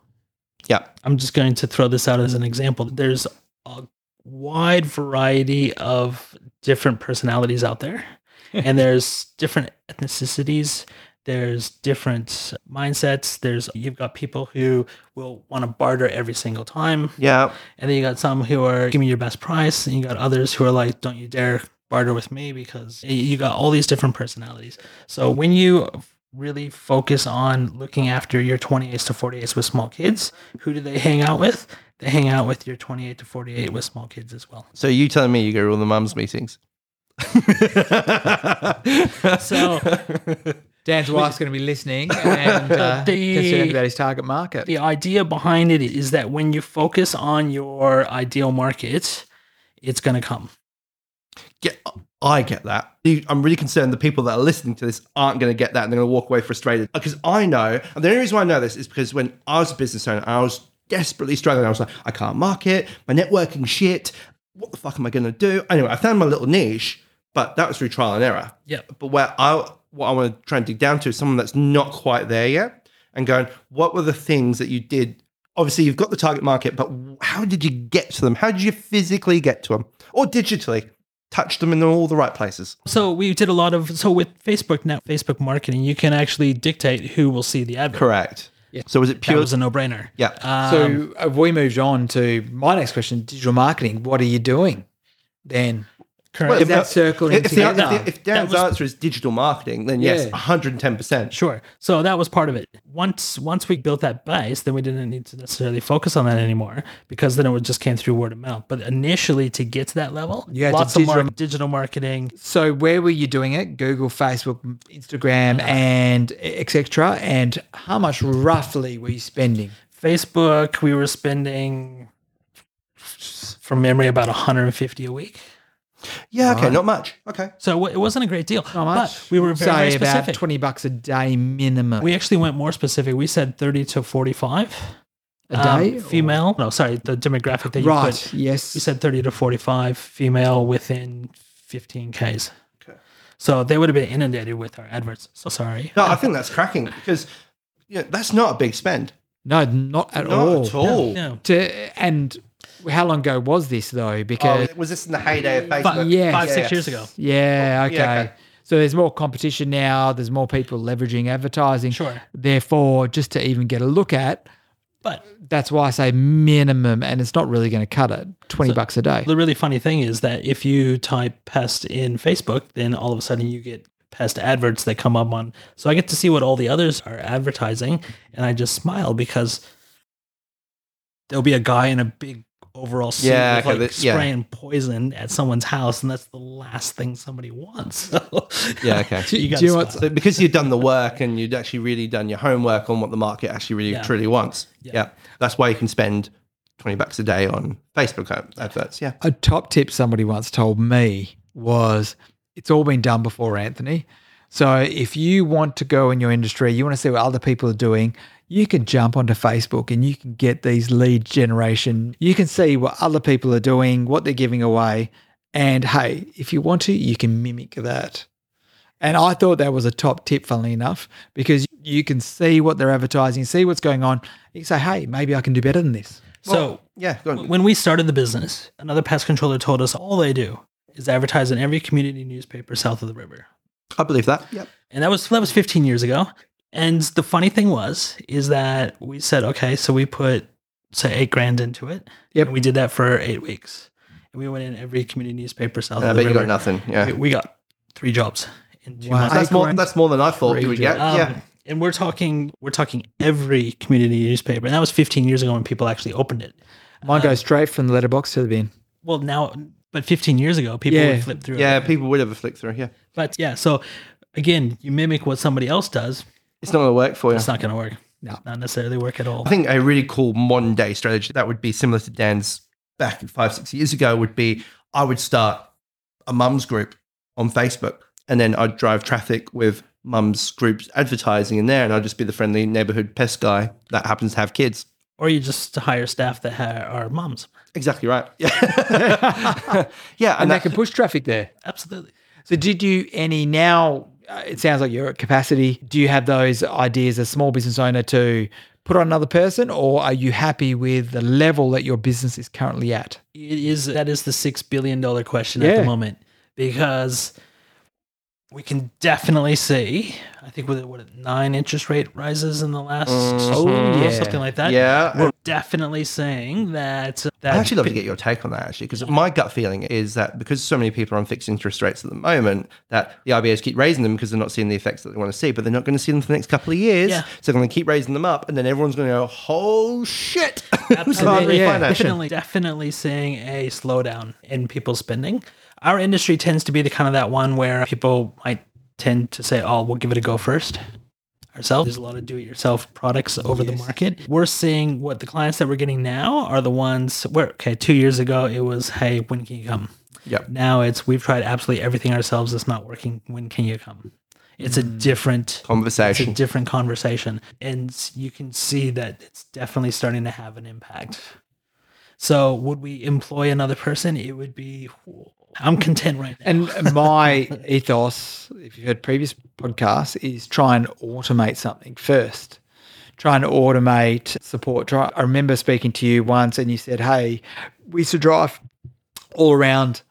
Yeah. I'm just going to throw this out as an example. There's a wide variety of different personalities out there, and there's different ethnicities. There's different mindsets. There's you've got people who will want to barter every single time. Yeah. And then you got some who are give me your best price, and you got others who are like, don't you dare barter with me because you got all these different personalities. So when you really focus on looking after your 28s to 48s with small kids, who do they hang out with? They hang out with your 28 to 48 with small kids as well. So you telling me you go to all the mums meetings? So Dan's wife's going to be listening and uh, The- concerned about his target market. the idea behind it is that when you focus on your ideal market, it's going to come. get, I get that. I'm really concerned the people that are listening to this aren't going to get that and they're going to walk away frustrated. Because I know, and the only reason why I know this is because when I was a business owner, I was desperately struggling. I was like, I can't market, my networking shit. What the fuck am I going to do? Anyway, I found my little niche, but that was through trial and error. Yeah. But where I what I want to try and dig down to is someone that's not quite there yet, and going, what were the things that you did? Obviously, you've got the target market, but how did you get to them? How did you physically get to them, or digitally touch them in all the right places? So we did a lot of so with Facebook now, Facebook marketing, you can actually dictate who will see the ad. Correct. So was it That pure? was a no-brainer. yeah. Um, So have we moved on to my next question: digital marketing. What are you doing, Dan? Correct. Is that circling if, the, if, the, if Dan's was- answer is digital marketing, then yes, Yeah. 110%. Sure. So that was part of it. Once once we built that base, then we didn't need to necessarily focus on that anymore because then it would just came through word of mouth. But initially, to get to that level, You had to lots of mar- digital- digital marketing. So where were you doing it? Google, Facebook, Instagram, uh, and etc. And how much roughly were you spending? Facebook, we were spending from memory about 150 a week. Yeah, okay, Right. not much. Okay. So it wasn't a great deal. How much? But we were very, very say about specific. twenty bucks a day minimum we actually went more specific. We said 30 to 45 a um, day. or- female. No, sorry, the demographic that you right? put. yes. We said 30 to 45 female within 15 Ks. Okay. So they would have been inundated with our adverts. So sorry. No, I think that's cracking because you know, that's not a big spend. no, not at Not all. at all. No. To, and how long ago was this though? Oh, Because was this in the heyday of Five, Facebook? yeah. five six Yes. years ago. yeah, okay. yeah, okay. So there's more competition now. There's more people leveraging advertising. Sure. Therefore, just to even get a look at, But that's why I say minimum, and it's not really going to cut it. Twenty bucks a day. the really funny thing is that if you type pest in Facebook, then all of a sudden you get pest adverts that come up on. So I get to see what all the others are advertising, and I just smile because there'll be a guy in a big overall suit Yeah, with okay, like that- yeah. spraying poison at someone's house, and that's the last thing somebody wants. So, Yeah, okay. you Do you know what- So because you've done the work and you'd actually really done your homework on what the market actually really Yeah. truly wants. Yeah. Yeah. That's why you can spend 20 bucks a day on Facebook ad- adverts. Yeah. A top tip somebody once told me was it's all been done before, Anthony. So if you want to go in your industry, you want to see what other people are doing, you can jump onto Facebook and you can get these lead generation. You can see what other people are doing, what they're giving away. And hey, if you want to, you can mimic that. And I thought that was a top tip, funnily enough, because you can see what they're advertising, see what's going on. You can say, hey, maybe I can do better than this. so Yeah. Go on. when we started the business, another pest controller told us all they do is advertise in every community newspaper south of the river. I believe that. Yep. and that was that was 15 years ago. And the funny thing was, is that we said, okay, so we put say eight grand into it. Yep. And we did that for eight weeks, and we went in every community newspaper south I of the bet you river. got nothing. Yeah. We, we got three jobs in two Wow. months. That's more, that's more than I thought you would get. Um, yeah. And we're talking we're talking every community newspaper, and that was 15 years ago when people actually opened it. Mine goes straight from the letterbox to the bin. Well, now, but 15 years ago, people Yeah. would flip through. Yeah. it. People would have a flick through. Yeah. But yeah, so again, you mimic what somebody else does. It's not going to work for you. It's not going to work. No. not necessarily work at all. I think a really cool modern day strategy that would be similar to Dan's back five, six years ago would be I would start a mums group on Facebook and then I'd drive traffic with mums groups advertising in there and I'd just be the friendly neighborhood pest guy that happens to have kids. or you just hire staff that are mums. Exactly right. Yeah. yeah. And, And, they that, can push traffic there. Absolutely. So, did you any now? Uh, it sounds like you're at capacity. Do you have those ideas as a small business owner to put on another person, or are you happy with the level that your business is currently at? It is that is the six billion dollar question at the moment because we can definitely see. I think with what nine interest rate rises in the last mm-hmm. Oh, yeah. something like that. yeah. we're definitely saying that uh, that I'd actually love to get your take on that actually, because my gut feeling is that because so many people are on fixed interest rates at the moment, that the RBAs keep raising them because they're not seeing the effects that they want to see, but they're not going to see them for the next couple of years. Yeah. So they're going to keep raising them up, and then everyone's going to go, "Oh shit!" Absolutely. Yeah. definitely, definitely seeing a slowdown in people's spending. Our industry tends to be the kind of that one where people might tend to say, "Oh, we'll give it a go first ourselves." There's a lot of do-it-yourself products over the market. We're seeing what the clients that we're getting now are the ones where okay, two years ago it was, "Hey, when can you come?" Yep. Now it's we've tried absolutely everything ourselves. It's not working. When can you come? It's a mm. different conversation. it's a different conversation and you can see that it's definitely starting to have an impact so would we employ another person it would be I'm content right now. And my ethos, if you've heard previous podcasts, is try and automate something first. Try and automate support. Try. I remember speaking to you once, and you said, "Hey, we used to drive all around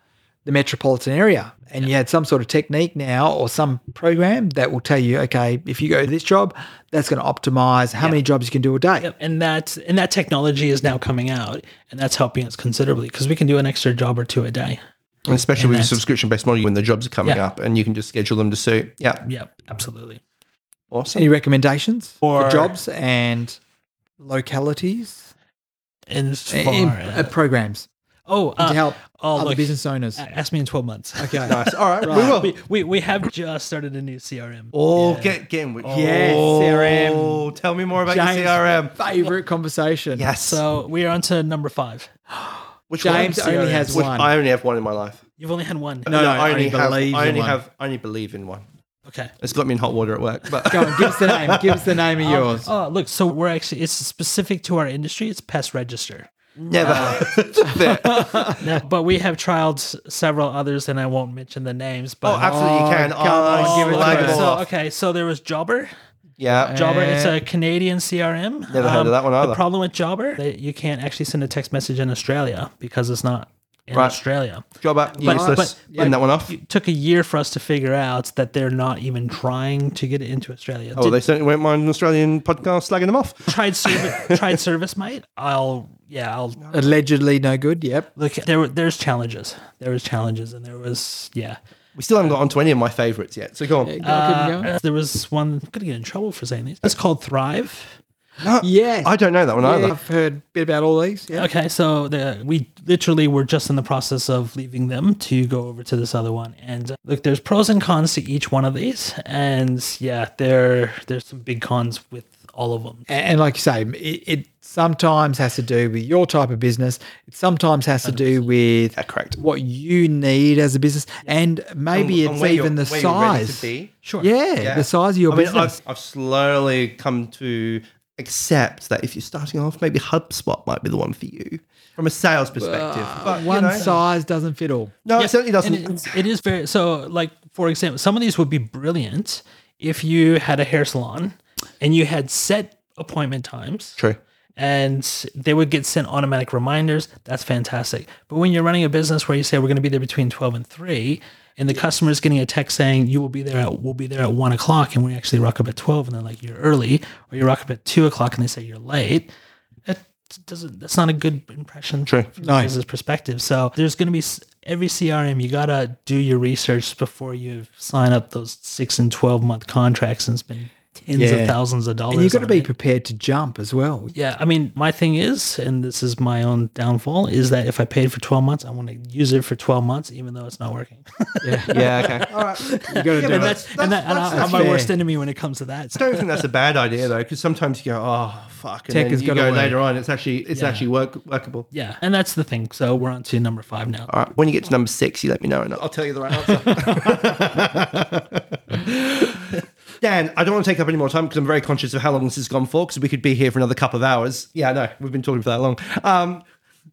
the metropolitan area, and you had some sort of technique now or some program that will tell you, okay, if you go to this job, that's going to optimize how many jobs you can do a day." Yep, and that and that technology is now coming out, and that's helping us considerably because we can do an extra job or two a day. And especially with a subscription based model when the jobs are coming Yeah. up and you can just schedule them to suit. Yeah. Yeah, absolutely. Awesome. Any recommendations for For- jobs and localities And as in, far in, as- uh, programs oh, to uh, help oh, other look, business owners? ask me in twelve months. Okay. Nice. All right. We will. we, we we have just started a new CRM. Oh, Yeah. get get in with Yes, oh, Tell me more about James' your CRM. favorite conversation. Yes. So we are on to number five. Which James one? only has Which one. I only have one in my life. You've only had one. No, no, I I only only have. believe I in only one. have. I only believe in one. Okay. It's got me in hot water at work. But Go on, give us the name. Give us the name of oh. yours. Oh, look. So we're actually it's specific to our industry. It's pest register. never. Uh, heard of it. Now, but we have trialed several others, and I won't mention the names. But Oh, But absolutely, you Oh, can. come Oh, on, give it to slag us. them all so okay, so there was Jobber. Yeah. Jobber, it's Uh, a Canadian CRM. Never heard of that one either. The problem with Jobber, that you can't actually send a text message in Australia because it's not in Right. Australia. Jobber, up. But- Useless. but- Bring that one off. It took a year for us to figure out that they're not even trying to get it into Australia. Oh, Did- they certainly won't mind an Australian podcast slagging them off. tried service, tried ServiceM8. I'll yeah, I'll Allegedly no good. Yep. look. There were there's challenges. There was challenges, and there was yeah. We still haven't got onto any of my favourites yet. So go on. Uh, there was one. I'm gonna get in trouble for saying these. It's called Thrive. No, Yes. I don't know that one Yeah, either. I've heard a bit about all these. Yeah. Okay, so the, we literally were just in the process of leaving them to go over to this other one. And uh, look, there's pros and cons to each one of these, and yeah, there there's some big cons with all of them. And, and like you say, it, it sometimes has to do with your type of business. It sometimes has to do with Yeah, correct. what you need as a business, and maybe And- and it's where you're- even the where you're ready to size. be. Sure. Yeah, the size of your I mean, business. I've, I've slowly come to accept that if you're starting off, maybe HubSpot might be the one for you from a sales perspective. but you One know, size doesn't fit all. no, it certainly doesn't. And it's, it is very so. Like for example, some of these would be brilliant if you had a hair salon and you had set appointment times. True. and they would get sent automatic reminders. That's fantastic. But when you're running a business where you say we're going to be there between 12 and 3, and the customer is getting a text saying you will be there at we'll be there at one o'clock, and we actually rock up at 12, and they're like you're early, or you rock up at two o'clock and they say you're late. That doesn't. That's not a good impression True. from No. business perspective. So there's going to be every CRM. You gotta do your research before you sign up those six and 12 month contracts and spend tens Yeah. of thousands of dollars. And you've got to be it. prepared to jump as well. Yeah, I mean, my thing is, and this is my own downfall, is that if I paid for 12 months, I want to use it for 12 months, even though it's not working. Yeah, yeah, okay. All right. You got to Yeah, do it. that's, and, that, and I- I'm my fair. worst enemy when it comes to that. I don't think that's a bad idea though, because sometimes you go, oh fuck, and Tech then has you gotta go work. later on. It's actually it's Yeah. actually work, workable. yeah, and that's the thing. So we're on to number five now. All right. When you get to number six, you let me know, and I'll tell you the right answer. Dan, I don't want to take up any more time because I'm very conscious of how long this has gone for. Because we could be here for another couple of hours. Yeah, no, we've been talking for that long. Um,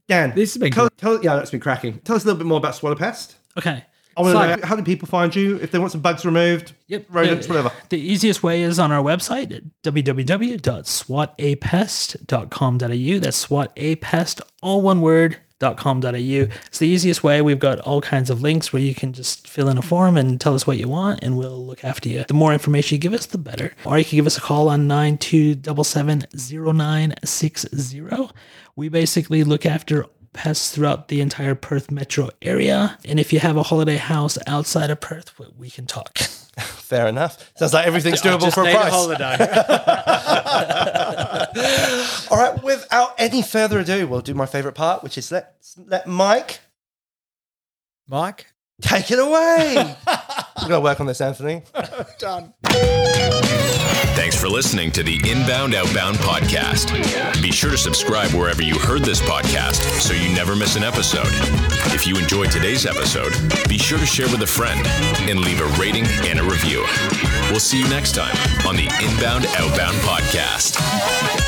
Dan, This has been tell, tell, yeah, that's been cracking. Tell us a little bit more about Swat-A-Pest. Okay. I want to know how do people find you if they want some bugs removed, Yep. rodents, the, whatever. The easiest way is on our website at www.swatapest.com.au. That's swatapest, all one word, .com.au. It's the easiest way. We've got all kinds of links where you can just fill in a form and tell us what you want, and we'll look after you. The more information you give us, the better. Or you can give us a call on 92770960. We basically look after pests throughout the entire Perth metro area. And if you have a holiday house outside of Perth, we can talk. Fair enough. Sounds like everything's doable for a price. All right. Without any further ado, we'll do my favorite part, which is let let Mike Mike? Take it away. We're gonna work on this, Anthony. Done. Thanks for listening to the Inbound Outbound podcast. Be sure to subscribe wherever you heard this podcast so you never miss an episode. If you enjoyed today's episode, be sure to share with a friend and leave a rating and a review. We'll see you next time on the Inbound Outbound podcast.